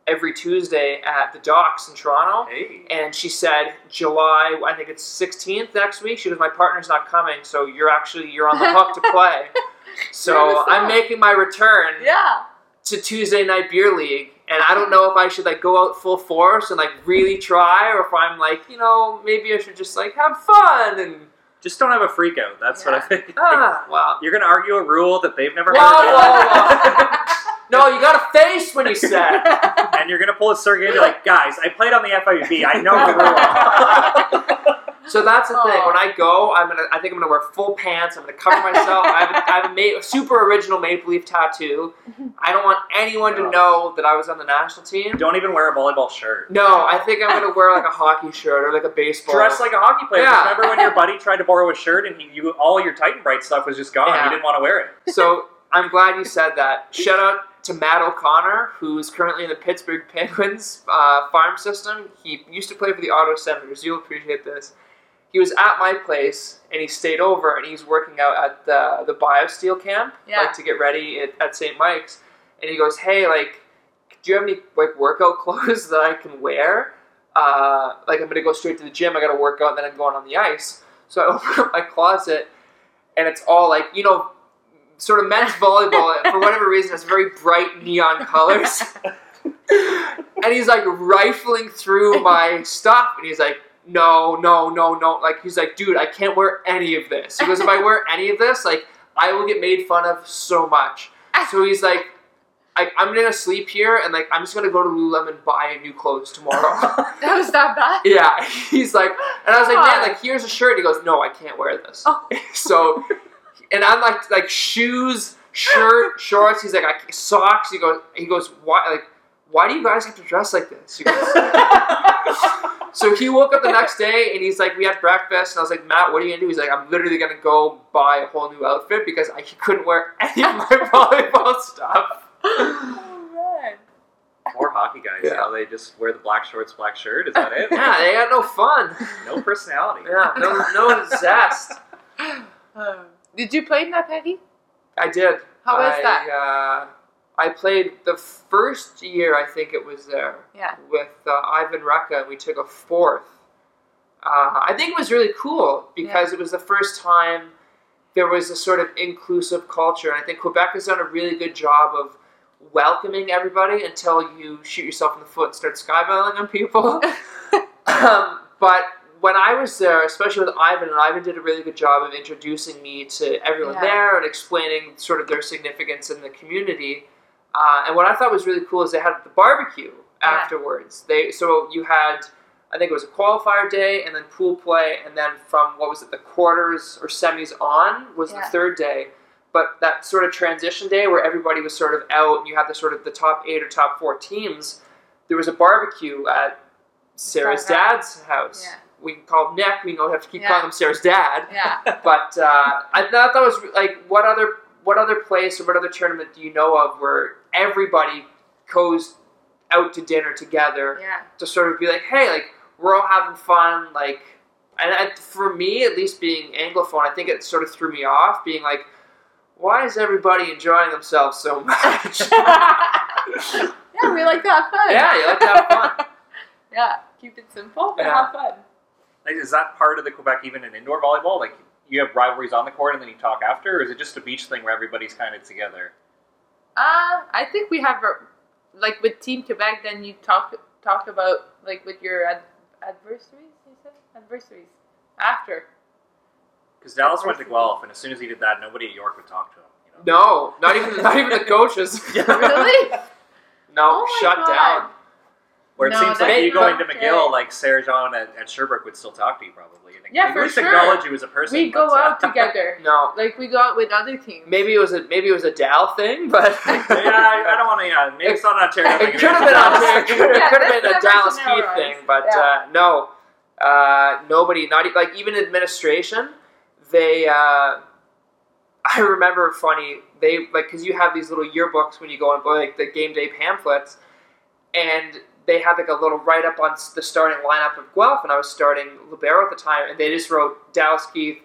every Tuesday at the docks in Toronto. Hey. And she said July, I think it's 16th next week. She goes, my partner's not coming, so you're actually you're on the hook to play. *laughs* So I'm making my return yeah. to Tuesday night beer league, and I don't know if I should like go out full force and like really try, or if I'm like, you know, maybe I should just like have fun and Just don't have a freak out. That's what I think. Ah, *laughs* wow. You're going to argue a rule that they've never Whoa, heard whoa, *laughs* No, you got a face when you *laughs* said. and you're going to pull a Sergey and be like, guys, I played on the FIVB. I know the rule. So that's the thing. When I go, I'm gonna. I think I'm gonna wear full pants. I'm gonna cover myself. I have a, I have a, ma- a super original Maple Leaf tattoo. I don't want anyone to Oh. know that I was on the national team. don't even wear a volleyball shirt. No, I think I'm gonna wear like a hockey shirt or like a baseball. Dress like a hockey player. Yeah. Remember when your buddy tried to borrow a shirt and he, you all your Titan Bright stuff was just gone? Yeah. You didn't want to wear it. So I'm glad you said that. Shout out to Matt O'Connor, who's currently in the Pittsburgh Penguins uh, farm system. He used to play for the Ottawa Senators. You'll appreciate this. He was at my place and he stayed over and he's working out at the the BioSteel camp, Yeah. like to get ready at, at St. Mike's. And he goes, "Hey, like, do you have any like workout *laughs* clothes that I can wear? Uh, like, I'm gonna go straight to the gym. I gotta work out, and then I'm going on the ice." So I *laughs* open up my closet, and it's all like you know, sort of men's *laughs* volleyball. for whatever reason, it's very bright neon colors. and he's like rifling through my stuff, and he's like, "No, no, no, no!" Like he's like, "Dude, I can't wear any of this." He goes, "If I wear any of this, like, I will get made fun of so much." Ah. So he's like. I, I'm gonna sleep here and like I'm just gonna go to Lululemon and buy new clothes tomorrow. *laughs* That was that bad? yeah, he's like, and I was like, man, like here's a shirt. He goes, no, I can't wear this. Oh. *laughs* so, and I'm like, like shoes, shirt, shorts. He's like, I, socks. He goes, he goes, why, like, why do you guys have to dress like this? *laughs* He goes, so he woke up the next day and he's like, we had breakfast, and I was like, Matt, what are you gonna do? He's like, I'm literally gonna go buy a whole new outfit because I he couldn't wear any of my *laughs* volleyball stuff. oh, man. More hockey guys. Yeah. You know, they just wear the black shorts, black shirt. Is that it? Yeah, they got no fun. No personality. Yeah, no, no zest. Um, *sighs* did you play in that, Peggy? I did. How was I, that? Uh, I played the first year, I think it was there, Yeah. with uh, Ivan Reka, and we took a fourth. Uh, I think it was really cool because it was the first time there was a sort of inclusive culture, and I think Quebec has done a really good job of welcoming everybody until you shoot yourself in the foot and start skyballing on people. *laughs* um, but when I was there, especially with Ivan, and Ivan did a really good job of introducing me to everyone Yeah. there and explaining sort of their significance in the community. Uh, and what I thought was really cool is they had the barbecue Yeah. afterwards. They so you had, I think it was a qualifier day, and then pool play, and then from what was it, the quarters or semis on was Yeah. the third day. But that sort of transition day where everybody was sort of out, and you had the sort of the top eight or top four teams. There was a barbecue at Sarah's dad's house. Yeah. We called Nick. We don't have to keep Yeah. calling him Sarah's dad. Yeah. *laughs* But uh, I thought that was like, what other what other place or what other tournament do you know of where everybody goes out to dinner together Yeah. to sort of be like, hey, like we're all having fun, like. And I, for me, at least being anglophone, I think it sort of threw me off, being like, why is everybody enjoying themselves so much? *laughs* *laughs* yeah, we like to have fun. Yeah, you like to have fun. *laughs* yeah, keep it simple, but Yeah. have fun. Like, is that part of the Quebec even in indoor volleyball? Like you have rivalries on the court and then you talk after, or is it just a beach thing where everybody's kind of together? Uh, I think we have, like with Team Quebec, then you talk talk about like with your ad- adversaries. You said adversaries after. Because Dallas went to Guelph, and as soon as he did that, nobody at York would talk to him. You know? No, not even not even the coaches. *laughs* Really? *laughs* No, Oh shut God. down. Where it No, seems like you going to McGill, okay. like Sarah Jean at, at Sherbrooke would still talk to you probably. And think. Yeah, at for least sure. acknowledge you as a person. we go but, uh, out together. *laughs* No, Like we go out with other teams. maybe it was a maybe it was a Dal thing, but *laughs* yeah, I, I don't want to. Yeah, maybe it's not Ontario. it could have been Dallas. Ontario- *laughs* it could Yeah, have been a Dallas Keith thing, but Yeah. uh, no, uh, nobody, not e- like even administration, they. Uh, I remember funny they like because you have these little yearbooks when you go on like the game day pamphlets, and they had like a little write up on the starting lineup of Guelph, and I was starting libero at the time, and they just wrote Dallas Keith,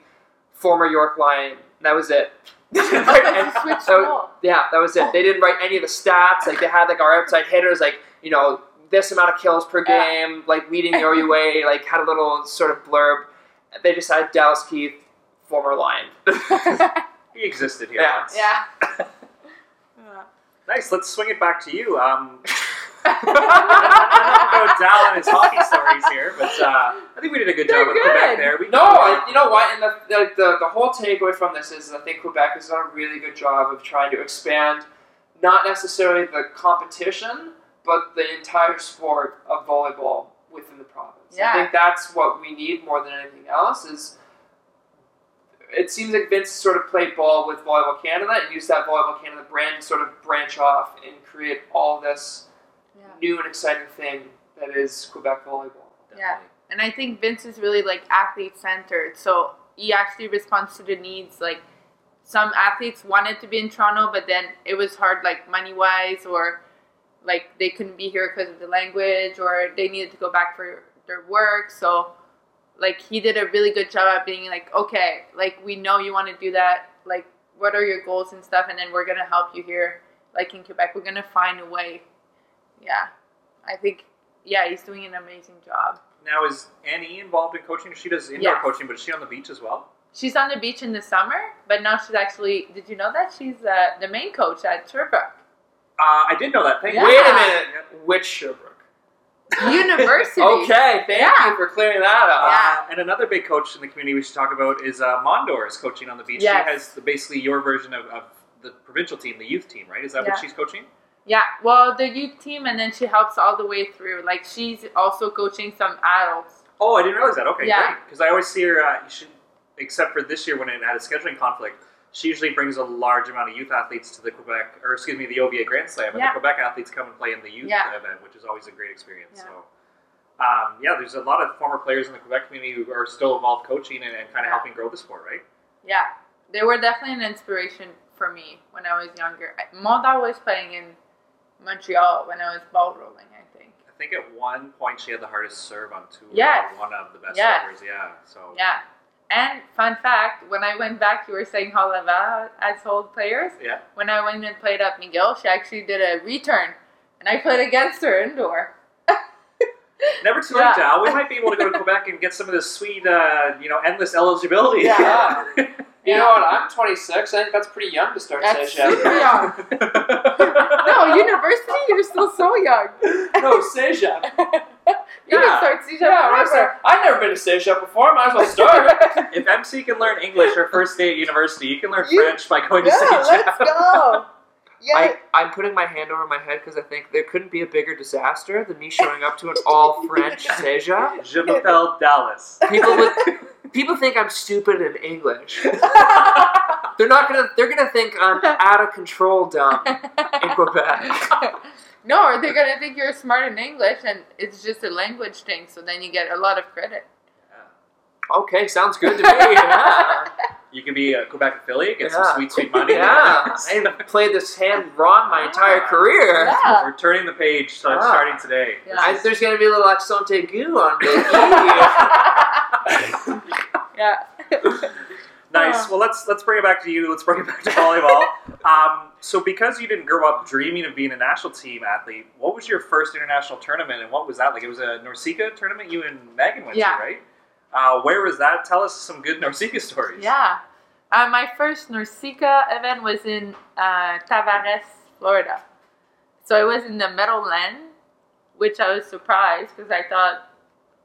former York Lion. That was it. *laughs* And so- yeah, that was it. They didn't write any of the stats. Like they had like our outside hitters, like you know this amount of kills per Yeah. game, like leading the *laughs* OUA. Like had a little sort of blurb. They just had Dallas Keith, former Lion. *laughs* He existed here Yeah. once. yeah. Yeah. Nice. Let's swing it back to you. Um, Enough about Dal and his hockey stories here, but uh, I think we did a good They're job with Quebec there. We No, I, you know what? And the, the, the, the whole takeaway from this is I think Quebec has done a really good job of trying to expand not necessarily the competition, but the entire sport of volleyball within the province. Yeah. I think that's what we need more than anything else is it seems like Vince sort of played ball with Volleyball Canada and used that Volleyball Canada brand to sort of branch off and create all this Yeah. new and exciting thing that is Quebec volleyball. Yeah. And I think Vince is really like athlete centered. So he actually responds to the needs. Like some athletes wanted to be in Toronto, but then it was hard, like money wise, or like they couldn't be here because of the language, or they needed to go back for their work. So like he did a really good job at being like, okay, like we know you want to do that. Like what are your goals and stuff, and then we're gonna help you here. Like in Quebec, we're gonna find a way. Yeah, I think yeah, he's doing an amazing job. Now, is Annie involved in coaching? She does indoor Yes. coaching, but is she on the beach as well? She's on the beach in the summer, but now she's actually. Did you know that she's uh, the main coach at Sherbrooke Uh, I did know that. Thank Yeah. you. Wait a minute. Which Sherbrooke? University? Okay, thank Yeah. you for clearing that up. Yeah. Uh, and another big coach in the community we should talk about is uh, Mondor is coaching on the beach. Yes. She has the, basically your version of, of the provincial team, the youth team, right? Is that Yeah. what she's coaching? Yeah, well, the youth team, and then she helps all the way through. Like she's also coaching some adults. Oh, I didn't realize that. Okay, Yeah. great. Because I always see her, uh, except for this year when it had a scheduling conflict, she usually brings a large amount of youth athletes to the Quebec, or excuse me, the OVA Grand Slam, and Yeah. the Quebec athletes come and play in the youth Yeah. event, which is always a great experience. Yeah. So, um, yeah, there's a lot of former players in the Quebec community who are still involved coaching and, and kind of helping grow the sport, right? Yeah, they were definitely an inspiration for me when I was younger. Mondor was playing in Montreal when I was ball rolling. I think. I think at one point she had the hardest serve on tour. Yes. One of the best Yes. servers, yeah. So Yeah. And fun fact, when I went back, you were saying how Laval has hold players. Yeah. When I went and played at McGill, she actually did a return, and I played against her indoor. *laughs* Never too Yeah. late, Dal. We might be able to go to Quebec and get some of this sweet, uh, you know, endless eligibility. Yeah. *laughs* You Yeah. know what? I'm 26. I think that's pretty young to start That's CEGEP. super young. *laughs* No, university, you're still so young. no, CEGEP. *laughs* You Yeah. can start CEGEP Yeah, whatever. I've never been to CEGEP before. Might as well start. *laughs* if MC can learn English her first day at university, you can learn You- French by going to yeah, let's go. *laughs* Yeah. I, I'm putting my hand over my head because I think there couldn't be a bigger disaster than me showing up to an all French CEGEP. Je m'appelle Dallas. People would people think I'm stupid in English. *laughs* They're not gonna. They're gonna think I'm out of control dumb in *laughs* Quebec. no, or they're gonna think you're smart in English, and it's just a language thing. So then you get a lot of credit. Okay, sounds good to me. Yeah, You can be a Quebec affiliate, get Yeah. some sweet, sweet money. yeah. I *laughs* played this hand wrong my entire career. Yeah. We're turning the page, so Ah. starting today. Yeah. I, there's gonna be a little accent aigu on the E. yeah. *laughs* Nice. Well, let's let's bring it back to you. Let's bring it back to volleyball. *laughs* um, so, because you didn't grow up dreaming of being a national team athlete, what was your first international tournament, and what was that like? It was a NORCECA tournament you and Megan went Yeah. to, right? Uh, where was that? Tell us some good NORCECA stories. Yeah. Uh, my first NORCECA event was in uh, Tavares, Florida. So it was in the Meadowland, which I was surprised because I thought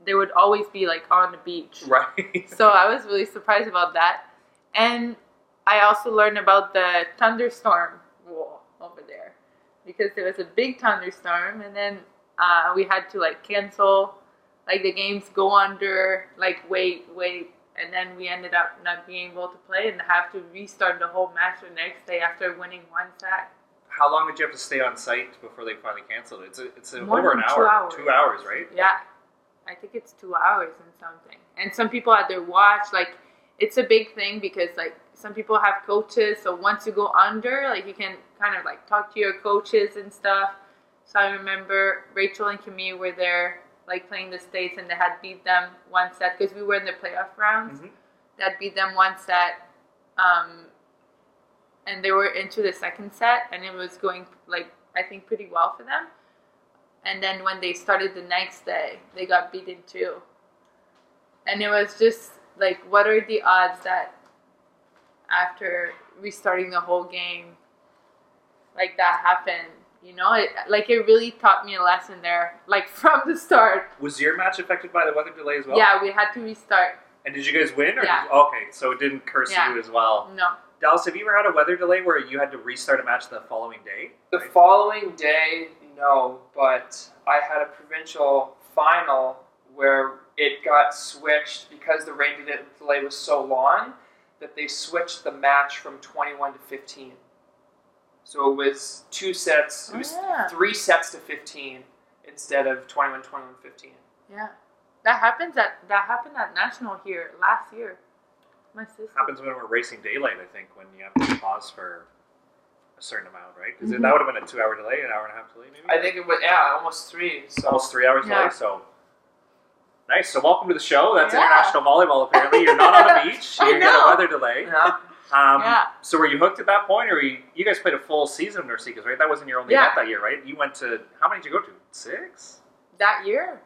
they would always be like on the beach. *laughs* Right. So I was really surprised about that. And I also learned about the thunderstorm rule over there because there was a big thunderstorm and then uh, we had to like cancel like the games go under like wait wait and then we ended up not being able to play and have to restart the whole match the next day after winning one set How long did you have to stay on site before they finally canceled it? It's a, it's a, over an two hour. hours. Two hours, right? yeah i think it's two hours and something. And some people had their watch like it's a big thing because like some people have coaches so once you go under like you can kind of like talk to your coaches and stuff. So i remember rachel and camille were there like playing the states and they had beat them one set because we were in the playoff rounds. Mhm. they had beat them one set um, and they were into the second set and it was going like i think pretty well for them and then when they started the next day they got beaten too and it was just like what are the odds that after restarting the whole game like that happened You know, it, like it really taught me a lesson there, like *laughs* from the start. Was your match affected by the weather delay as well? Yeah, we had to restart. And did you guys win? Or Yeah. Did, okay, so it didn't curse Yeah. you as well. No. Dallas, have you ever had a weather delay where you had to restart a match the following day? The Right. following day, no, but I had a provincial final where it got switched because the rain delay was so long that they switched the match from 21 to 15. So it was two sets, it Oh, was yeah. three sets to 15 instead of 21, 21, 15. Yeah. That happens at that happened at national here last year. My sister. happens when we're racing daylight, I think, when you have to pause for a certain amount, right? Because Mhm. that would have been a two hour delay, an hour and a half delay, maybe? I think it was, yeah, almost three. So almost three hours Yeah. delay, so. Nice. So, welcome to the show. That's Yeah. international volleyball, apparently. You're not on the *laughs* beach. I You get a know. weather delay. Yeah. Um, Yeah. So, were you hooked at that point, or you, you guys played a full season of NORCECAs, right? That wasn't your only Yeah. event that year, right? You went to, how many did you go to? Six? That year.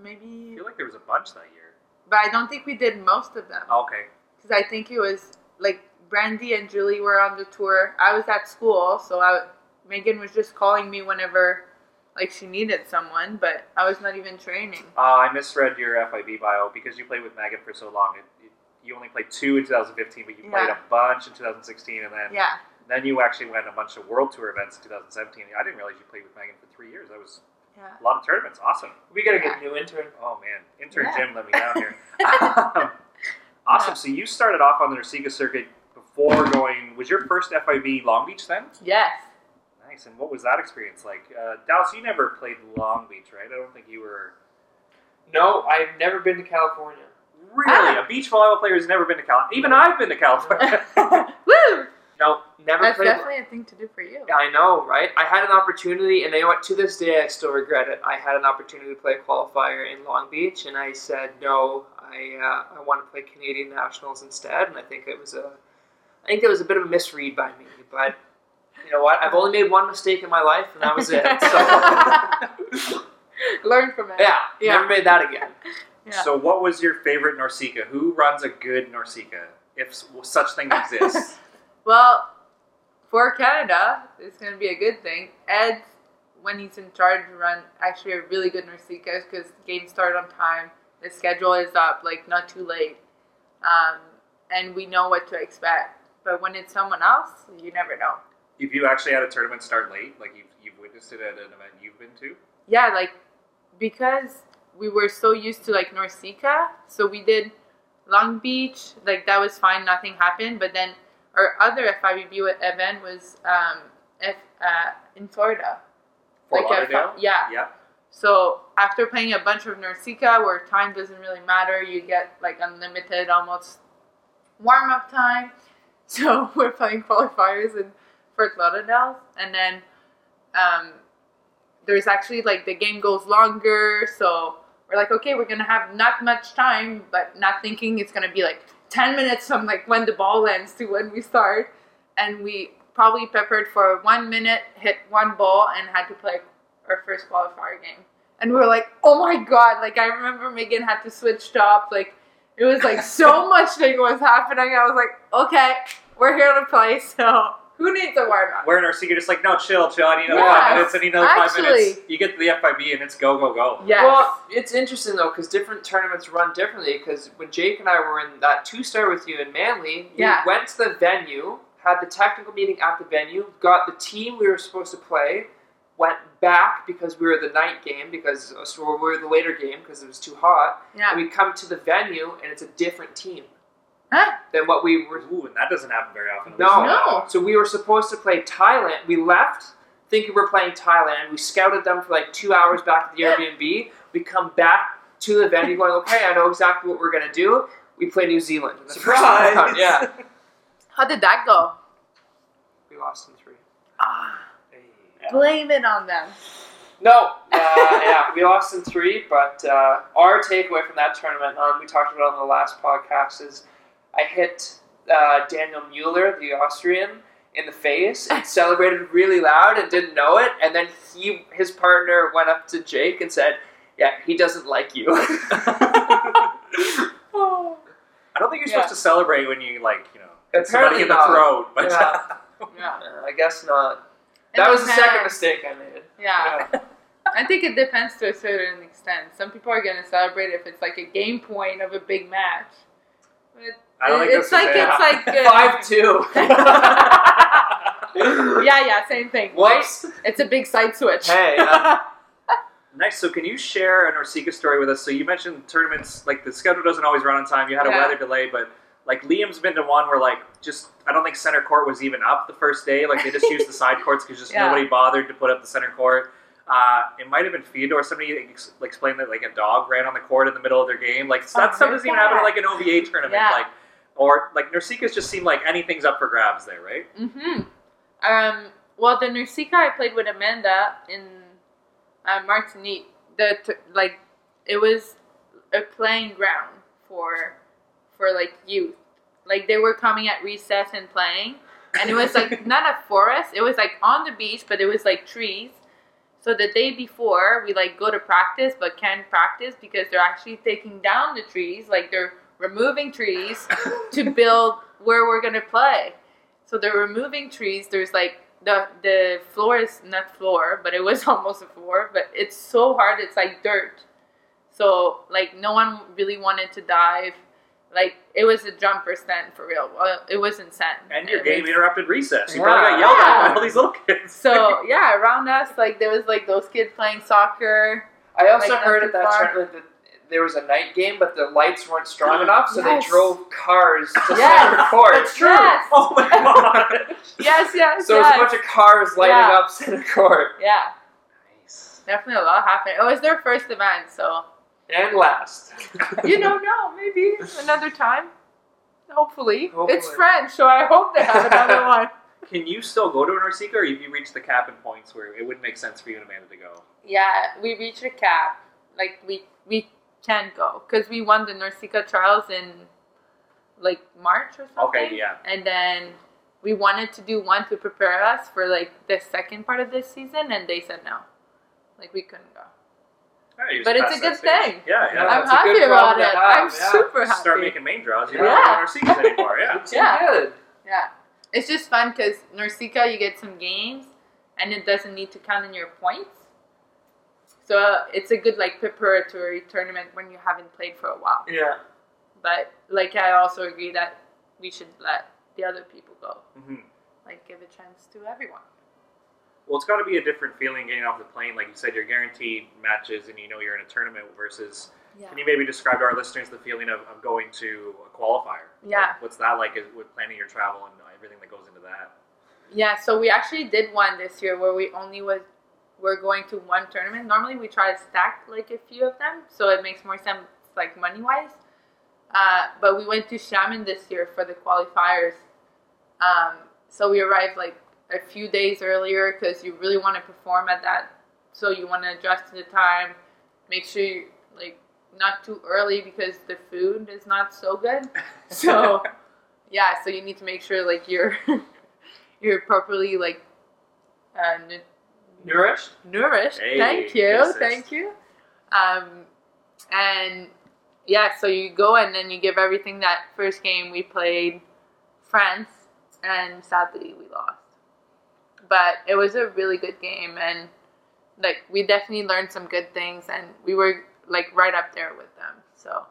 Maybe. I Maybe feel like there was a bunch that year. but I don't think we did most of them. Okay. Because I think it was like Brandy and Julie were on the tour. I was at school, so I, Megan was just calling me whenever like she needed someone, but I was not even training. Uh, I misread your FIVB bio because you played with Megan for so long. It, it, you only played two in 2015, but you played a bunch in 2016, and then Yeah. then you actually went a bunch of World Tour events in 2017. I didn't realize you played with Megan for three years. That was Yeah. a lot of tournaments. Awesome. We gotta get a new intern. Oh man, intern Yeah. Jim let me down here. *laughs* awesome. Yeah. So you started off on the NORCECA circuit before going. Was your first FIVB Long Beach then? Yes. Nice. And what was that experience like? Uh, Dallas, you never played Long Beach, right? I don't think you were. No, I've never been to California. Really, Ah. a beach volleyball player has never been to California. Even I've been to California. *laughs* Woo! No, never That's played. definitely a thing to do for you. Yeah, I know, right? I had an opportunity, and you know what? To this day, I still regret it. I had an opportunity to play a qualifier in Long Beach, and I said no. I uh, I want to play Canadian nationals instead, and I think it was a, I think it was a bit of a misread by me. But you know what? I've only made one mistake in my life, and that was it. So *laughs* Learn from it. yeah, Yeah. never made that again. Yeah. So, what was your favorite NORCECA? Who runs a good NORCECA, if such thing exists? *laughs* Well, for Canada, it's going to be a good thing. Ed, when he's in charge, run actually a really good NORCECA because games start on time. The schedule is up, like not too late, um, and we know what to expect. But when it's someone else, you never know. if you actually had a tournament start late, like you've, you've witnessed it at an event you've been to, Yeah, like because we were so used to like NORCECA, so we did Long Beach, like that was fine, nothing happened. But then our other FIVB event was um, F, uh, in Florida. Fort Like Lauderdale. fu- yeah. yeah. So after playing a bunch of NORCECA, where time doesn't really matter, you get like unlimited almost warm up time. So *laughs* we're playing qualifiers in Fort Lauderdale, and then um, there's actually like the game goes longer. So we're like, okay, we're gonna have not much time, but not thinking it's gonna be like ten minutes from like when the ball ends to when we start, and we probably peppered for one minute, hit one ball, and had to play our first qualifier game. And we were like, oh my god! Like I remember Megan had to switch top. Like it was like so *laughs* much thing was happening. I was like, okay, we're here to play. So who needs a warm up? We're in NORCECA, just like, no, chill, chill. I need another Yes, five minutes. I need another five actually. minutes. You get to the FIVB and it's go, go, go. Yeah. Well, it's interesting though because different tournaments run differently. Because when Jake and I were in that two star with you in Manly, yeah. we went to the venue, had the technical meeting at the venue, got the team we were supposed to play, went back because we were the night game because uh, so we were the later game because it was too hot. yeah. And we come to the venue and it's a different team Huh? than what we were. Ooh, and that doesn't happen very often. No. No. So we were supposed to play Thailand. We left thinking we are playing Thailand. We scouted them for like two hours back at the Airbnb. We come back to the venue going, okay, I know exactly what we're gonna do. We play New Zealand. in the first Surprise! round. Yeah, How did that go? we lost in three. Ah. Hey. Blame it on them. No, uh, yeah, we lost in three. But uh, our takeaway from that tournament, um, we talked about on the last podcast, is I hit uh, Daniel Mueller, the Austrian, in the face and *laughs* celebrated really loud and didn't know it. And then he, his partner, went up to Jake and said, "Yeah, he doesn't like you." *laughs* *laughs* I don't think you're Yeah. supposed to celebrate when you, like, you know, hit Apparently somebody in the not. throat. But Yeah. Yeah. I guess not. That was the second mistake I made. Yeah. *laughs* I think it depends to a certain extent. Some people are gonna celebrate if it's like a game point of a big match. But I don't think it's this like it. it's like *laughs* uh, Five two. *laughs* yeah, yeah, same thing. Whoops. Right? It's a big side switch. Hey, uh, Nice. So, can you share an NORCECA story with us? So, you mentioned tournaments, like the schedule doesn't always run on time. You had a Yeah. weather delay, but like Liam's been to one where like just I don't think center court was even up the first day. Like they just used the *laughs* side courts because just Yeah. nobody bothered to put up the center court. Uh, it might have been Fyodor. Somebody ex- explained that like a dog ran on the court in the middle of their game. Like that Oh, stuff doesn't even happen at like an OVA tournament. Yeah. Like or like NORCECAs just seemed like anything's up for grabs there, right? Mm-hmm. Um, well, the NORCECA I played with Amanda in uh, Martinique, the t- like it was a playing ground for for like youth. Like they were coming at recess and playing, and it was like *laughs* not a forest. It was like on the beach, but it was like trees. So the day before, we like go to practice, but can't practice because they're actually taking down the trees. Like they're removing trees *laughs* to build where we're gonna play. So they're removing trees. There's like the the floor is not floor, but it was *laughs* almost a floor. But it's so hard. It's like dirt. So like no one really wanted to dive. Like it was a jump jumper stand for real. Well, it was insane. And your It game was- interrupted recess. You Yeah. probably got yelled at by all these little kids. So yeah, around us like there was like those kids playing soccer. I also Like, heard at that tournament that there was a night game, but the lights weren't strong *gasps* enough, so Yes. they drove cars to Yes. center court. That's true. Yes. *laughs* Oh my god. *laughs* Yes, yes, So it was yes. a bunch of cars lighting Yeah. up center court. yeah, nice. definitely a lot happened. It was their first event, so And last. you don't know. Maybe another time. Hopefully. it's Hopefully. French, so I hope they have another *laughs* one. Can you still go to an NORCECA, or have you reached the cap in points where it wouldn't make sense for you and Amanda to go? Yeah, we reached a cap. Like we we can go because we won the NORCECA trials in like March or something. Okay, yeah. And then we wanted to do one to prepare us for like the second part of this season, and they said no, like we couldn't go. Yeah, But it's a good stage. thing. Yeah, yeah. Yeah. I'm happy about it. have, I'm yeah. super happy. Start making main draws. You Yeah. don't have to go anymore. Yeah. It's Yeah. good. Yeah, it's just fun because NORCECA you get some games, and it doesn't need to count in your points. So uh, it's a good like preparatory tournament when you haven't played for a while. Yeah. But like I also agree that we should let the other people go. hmm Like give a chance to everyone. Well, it's got to be a different feeling getting off the plane. Like you said, you're guaranteed matches, and you know you're in a tournament. Versus, Yeah. can you maybe describe to our listeners the feeling of, of going to a qualifier? Yeah. Like, what's that like? With planning your travel and everything that goes into that? Yeah, so we actually did one this year where we only was we're going to one tournament. Normally we try to stack like a few of them, so it makes more sense like money wise. Uh, but we went to Xiamen this year for the qualifiers. Um, so we arrived like a few days earlier because you really want to perform at that. So you want to adjust to the time. Make sure you like not too early because the food is not so good. *laughs* So yeah, so you need to make sure like you're *laughs* you're properly like uh, nu- Nourished? nourished. Hey, thank you, thank you. Um, and yeah, so you go and then you give everything. That first game we played France, and sadly we lost. But it was a really good game, and like we definitely learned some good things, and we were like right up there with them. So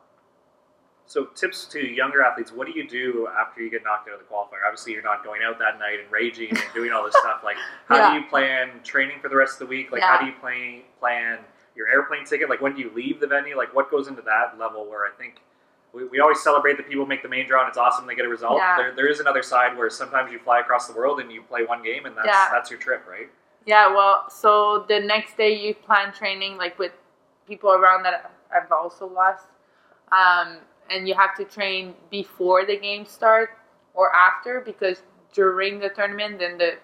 So, tips to younger athletes: What do you do after you get knocked out of the qualifier? Obviously, you're not going out that night and raging and doing all this *laughs* stuff. Like, how Yeah. do you plan training for the rest of the week? Like, how do you plan plan your airplane ticket? Like, when do you leave the venue? Like, what goes into that level? Where I think we, we always celebrate the people make the main draw and it's awesome they get a result. Yeah. There, there is another side where sometimes you fly across the world and you play one game and that's Yeah. that's your trip, right? Yeah, well, so the next day you plan training like with people around that I've also lost, um, and you have to train before the game starts or after because during the tournament, then the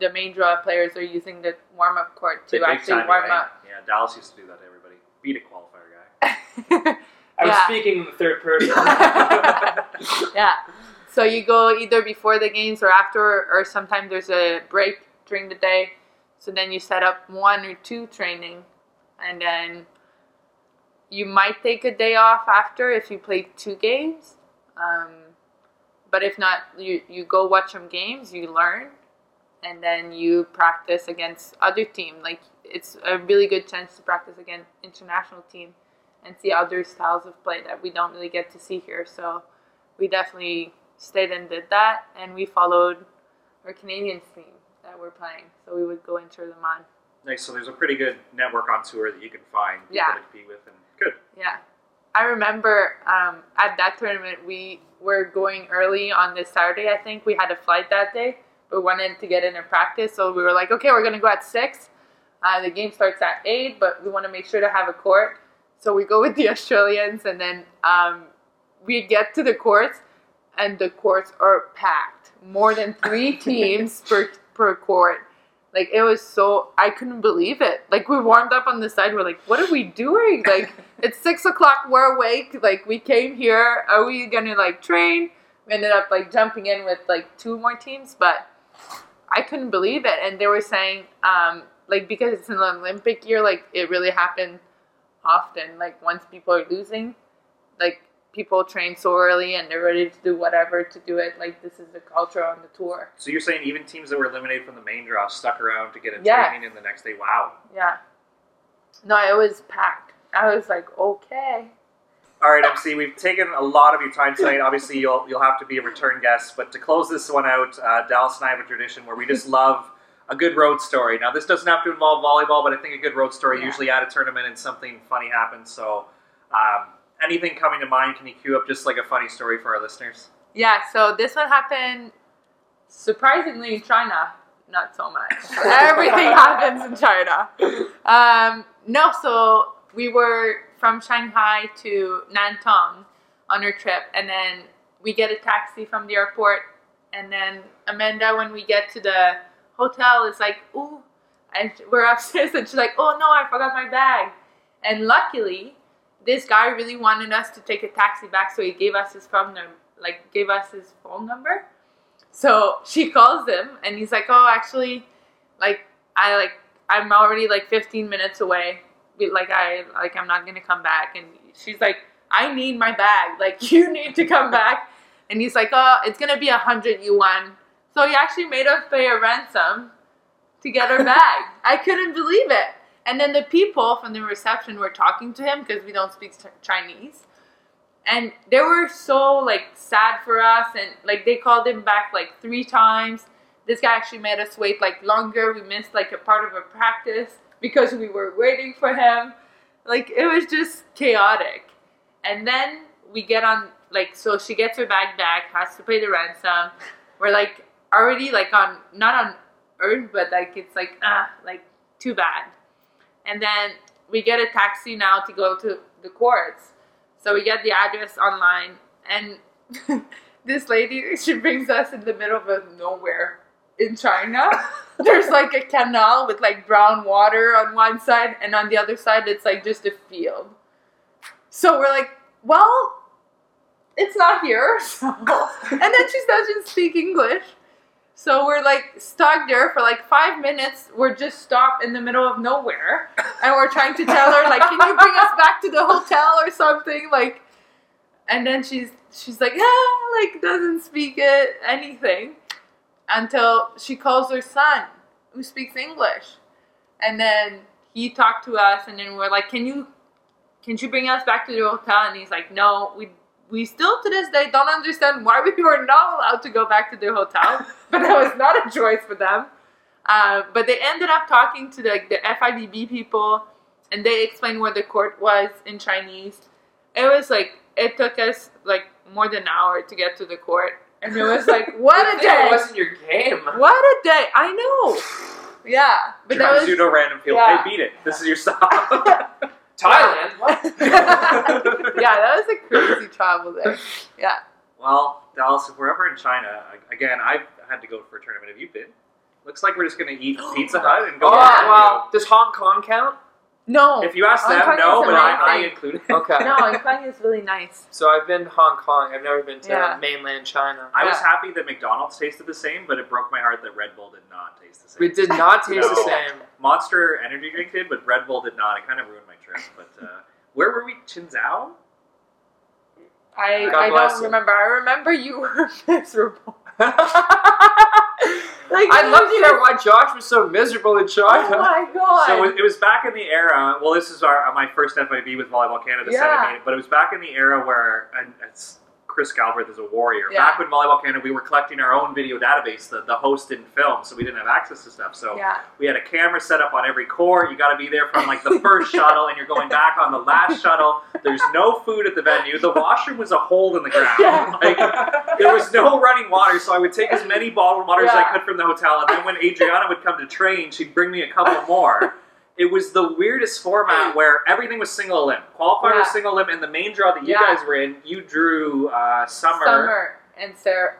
the main draw players are using the warm up court to actually timing, warm right? up. Yeah, Dallas used to do that to everybody. Beat a qualifier guy. *laughs* I was Yeah. speaking in the third person. *laughs* yeah. So you go either before the games or after, or sometimes there's a break during the day. So then you set up one or two training, and then you might take a day off after if you play two games. Um, but if not, you, you go watch some games, you learn, and then you practice against other team. Like it's a really good chance to practice against international team and see other styles of play that we don't really get to see here. So we definitely stayed and did that, and we followed our Canadian team that we're playing. So we would go and cheer them on. Nice. So there's a pretty good network on tour that you can find people Yeah. to be with, and good. Yeah. I remember um, at that tournament, we were going early on this Saturday, I think. We had a flight that day, but we wanted to get in and practice. So we were like, okay, we're going to go at 6. Uh, the game starts at 8, but we want to make sure to have a court. So we go with the *laughs* Australians, and then um, we get to the courts, and the courts are packed. More than three *laughs* teams per, per court. Like, it was so, I couldn't believe it. Like, we warmed up on the side, we're like, what are we doing? *laughs* Like, it's six o'clock, we're awake. Like, we came here, are we gonna, like, train? We ended up, like, jumping in with, like, two more teams, but I couldn't believe it. And they were saying, um, like, because it's an Olympic year, like, it really happened often. Like, once people are losing, like, people train so early and they're ready to do whatever to do it. Like, this is the culture on the tour. So you're saying even teams that were eliminated from the main draw stuck around to get a Yeah. training in the next day? Wow. Yeah. No, it was packed. I was like, okay. All right, MC, we've taken a lot of your time tonight. Obviously, you'll you'll have to be a return guest, but to close this one out, uh, Dallas and I have a tradition where we just *laughs* love a good road story. Now, this doesn't have to involve volleyball, but I think a good road story Yeah. usually at a tournament and something funny happens. So, um, anything coming to mind? Can you cue up just like a funny story for our listeners? Yeah, so this one happened surprisingly in China. Not so much. *laughs* Everything happens in China. Um, no, so we were from Shanghai to Nantong on our trip, and then we get a taxi from the airport, and then Amanda, when we get to the hotel, is like, "Ooh," and we're upstairs, *laughs* and she's like, "Oh no, I forgot my bag," and luckily, this guy really wanted us to take a taxi back, so he gave us his phone number, like gave us his phone number. So she calls him, and he's like, "Oh, actually, like I like I'm already like 15 minutes away. Like I like I'm not gonna come back." And she's like, "I need my bag. Like *laughs* you need to come back." And he's like, "Oh, it's gonna be a hundred yuan." So he actually made us pay a ransom to get our bag. *laughs* I couldn't believe it. And then the people from the reception were talking to him because we don't speak Chinese. And they were so like sad for us and like they called him back like three times. This guy actually made us wait like longer. We missed like a part of a practice because we were waiting for him. Like it was just chaotic. And then we get on like so she gets her bag back, has to pay the ransom. We're like already like on not on earth, but like it's like ah like too bad. And then we get a taxi now to go to the courts. So we get the address online, and *laughs* this lady she brings us in the middle of nowhere in China. *laughs* There's like a canal with like brown water on one side, and on the other side it's like just a field. So we're like, well, it's not here. *laughs* So. and then she doesn't speak English. So we're like stuck there for like five minutes. We're just stopped in the middle of nowhere, and we're trying to tell her like, "Can you bring us back to the hotel or something?" Like, and then she's she's like, "Yeah," like doesn't speak it anything until she calls her son, who speaks English, and then he talked to us, and then we're like, "Can you can you bring us back to the hotel?" And he's like, "No, we." We still to this day don't understand why we were not allowed to go back to the hotel, *laughs* but that was not a choice for them. Uh, but they ended up talking to the, like, the FIVB people, and they explained where the court was in Chinese. It was like it took us like more than an hour to get to the court, and it was like *laughs* what a Good day! It wasn't your game. What a day! I know. *sighs* Yeah, but that was you pseudo random field. yeah. Hey, beat it. This is your stop. *laughs* Thailand. What? *laughs* yeah, that was a crazy travel there. Yeah. well, Dallas, if we're ever in China again, I've had to go for a tournament. Have you been? Looks like we're just going to eat *gasps* Pizza Hut and go. Oh, back well, does Hong Kong count? No. If you ask Hong them, Kong no, is but I, I amazing. include *laughs* it. Okay. no, Hong Kong is really nice. So I've been to Hong Kong. I've never been to Yeah. mainland China. I was Yeah. happy that McDonald's tasted the same, but it broke my heart that Red Bull did not taste the same. It did not *laughs* taste the No. same. Monster energy drink did, but Red Bull did not. It kind of ruined my trip. But uh, where were we? Chinzhou? I God I bless don't him. remember. I remember you were *laughs* miserable. *laughs* Like, I'd love to hear why Josh was so miserable in China. Oh my god! So it, was back in the era. Well, this is our my first FIVB with Volleyball Canada Yeah. Senate meeting, but it was back in the era where and it's Chris Galbraith is a warrior. Yeah. Back when Volleyball Canada, we were collecting our own video database. The, the host didn't film, so we didn't have access to stuff. So yeah, we had a camera set up on every court. You got to be there from like the first shuttle, and you're going back on the last shuttle. There's no food at the venue. The washroom was a hole in the ground. Yeah. *laughs* Like there was no running water, so I would take as many bottled waters as I could from the hotel, and then when Adriana would come to train, she'd bring me a couple more. It was the weirdest format where everything was single limb. Qualifier was single limb, and the main draw that you Yeah. guys were in, you drew uh, summer. Summer and Sarah.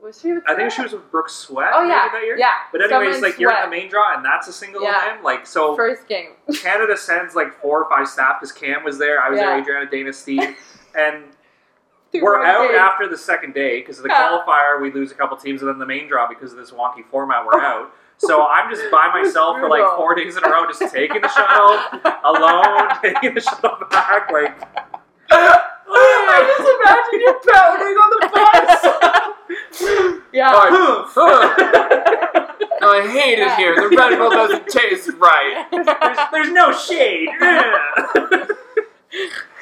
Was she? With I think she was with Brooke Sweat. Oh yeah, that year. yeah. But anyways, and like you're in the main draw, and that's a single Yeah. limb. Like so, first game. *laughs* Canada sends like four or five staff because Cam was there. I was there, Adriana, Dana, Steve, *laughs* and we're out after the second day because of the Yeah. qualifier. We lose a couple teams, and then the main draw because of this wonky format. We're *laughs* out. So I'm just by myself for like four days in a row, just taking the shuttle alone, *laughs* taking the shuttle back. Like I just imagine you pounding on the bus. Yeah. Oh, *laughs* I hate it here. The Red Bull doesn't taste right. *laughs* there's, there's no shade. Yeah.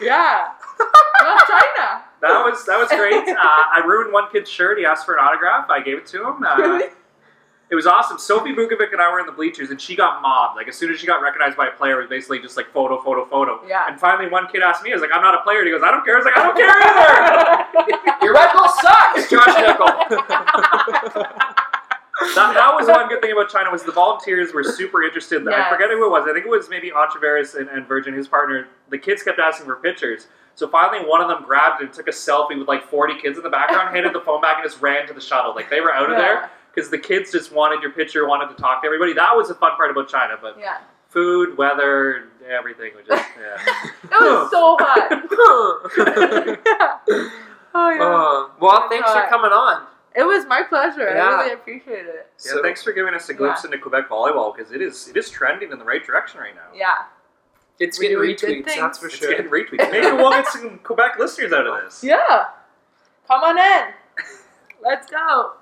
yeah. Well, China. That was that was great. Uh, I ruined one kid's shirt. He asked for an autograph. I gave it to him. Uh, Really? It was awesome. Sophie Bukovec and I were in the bleachers, and she got mobbed. Like as soon as she got recognized by a player, it was basically just like photo, photo, photo. Yeah. And finally, one kid asked me, "I was like, I'm not a player." And he goes, "I don't care." I was like, "I don't care either." *laughs* Your Red Bull sucks, Josh Nickel. that, that was one good thing about China was the volunteers were super interested. I Yes. forget who it was. I think it was maybe Anchaveris and, and Virgin, his partner. The kids kept asking for pictures. So finally, one of them grabbed it and took a selfie with like 40 kids in the background, handed the phone back, and just ran to the shuttle. Like they were out of there because the kids just wanted your picture, wanted to talk to everybody. That was the fun part about China. But Yeah. food, weather, everything was just yeah. *laughs* It was so *laughs* hot. *laughs* oh yeah. Uh, well, thanks for coming on. It was my pleasure. Yeah. I really appreciate it. yeah thanks for giving us a glimpse into Quebec volleyball because it is it is trending in the right direction right now. Yeah. It's We're getting retweets, that's for It's sure. It's getting retweets. Maybe we'll get some Quebec listeners out of this. Yeah. Come on in. Let's go.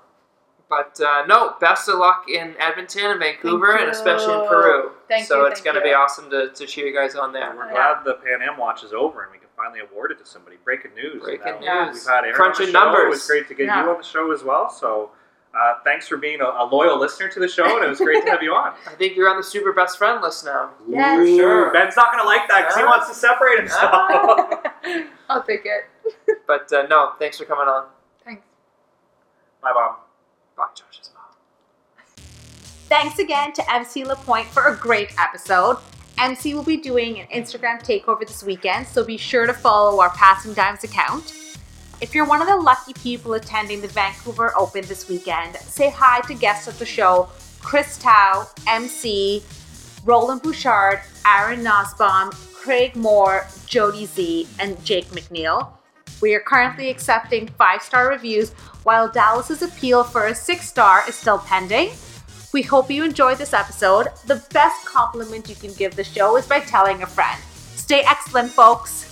But uh, no, best of luck in Edmonton and Vancouver, and especially in. Peru. Thank so you, it's going to be awesome to, to cheer you guys on there. We're Yeah. glad the Pan Am watch is over and we can finally award it to somebody. Breaking news. Breaking news. We've had Aaron Crunching on the show. numbers. It was great to get Yeah. you on the show as well. So uh, thanks for being a, a loyal listener to the show, and it was great to have you on. *laughs* I think you're on the super best friend list now. Yes. Ooh, Sure. Ben's not going to like that because he Ah. wants to separate himself. *laughs* *laughs* I'll take it. But uh, no, thanks for coming on. Thanks. Bye, Mom. Thanks again to MC LaPointe for a great episode. MC will be doing an Instagram takeover this weekend, so be sure to follow our Passing Dimes account. If you're one of the lucky people attending the Vancouver Open this weekend, say hi to guests of the show Chris Tao, MC, Roland Bouchard, Aaron Nusbaum, Craig Moore, Jody Z, and Jake McNeil. We are currently accepting five star reviews while Dallas's appeal for a six star is still pending. We hope you enjoyed this episode. The best compliment you can give the show is by telling a friend. Stay excellent, folks.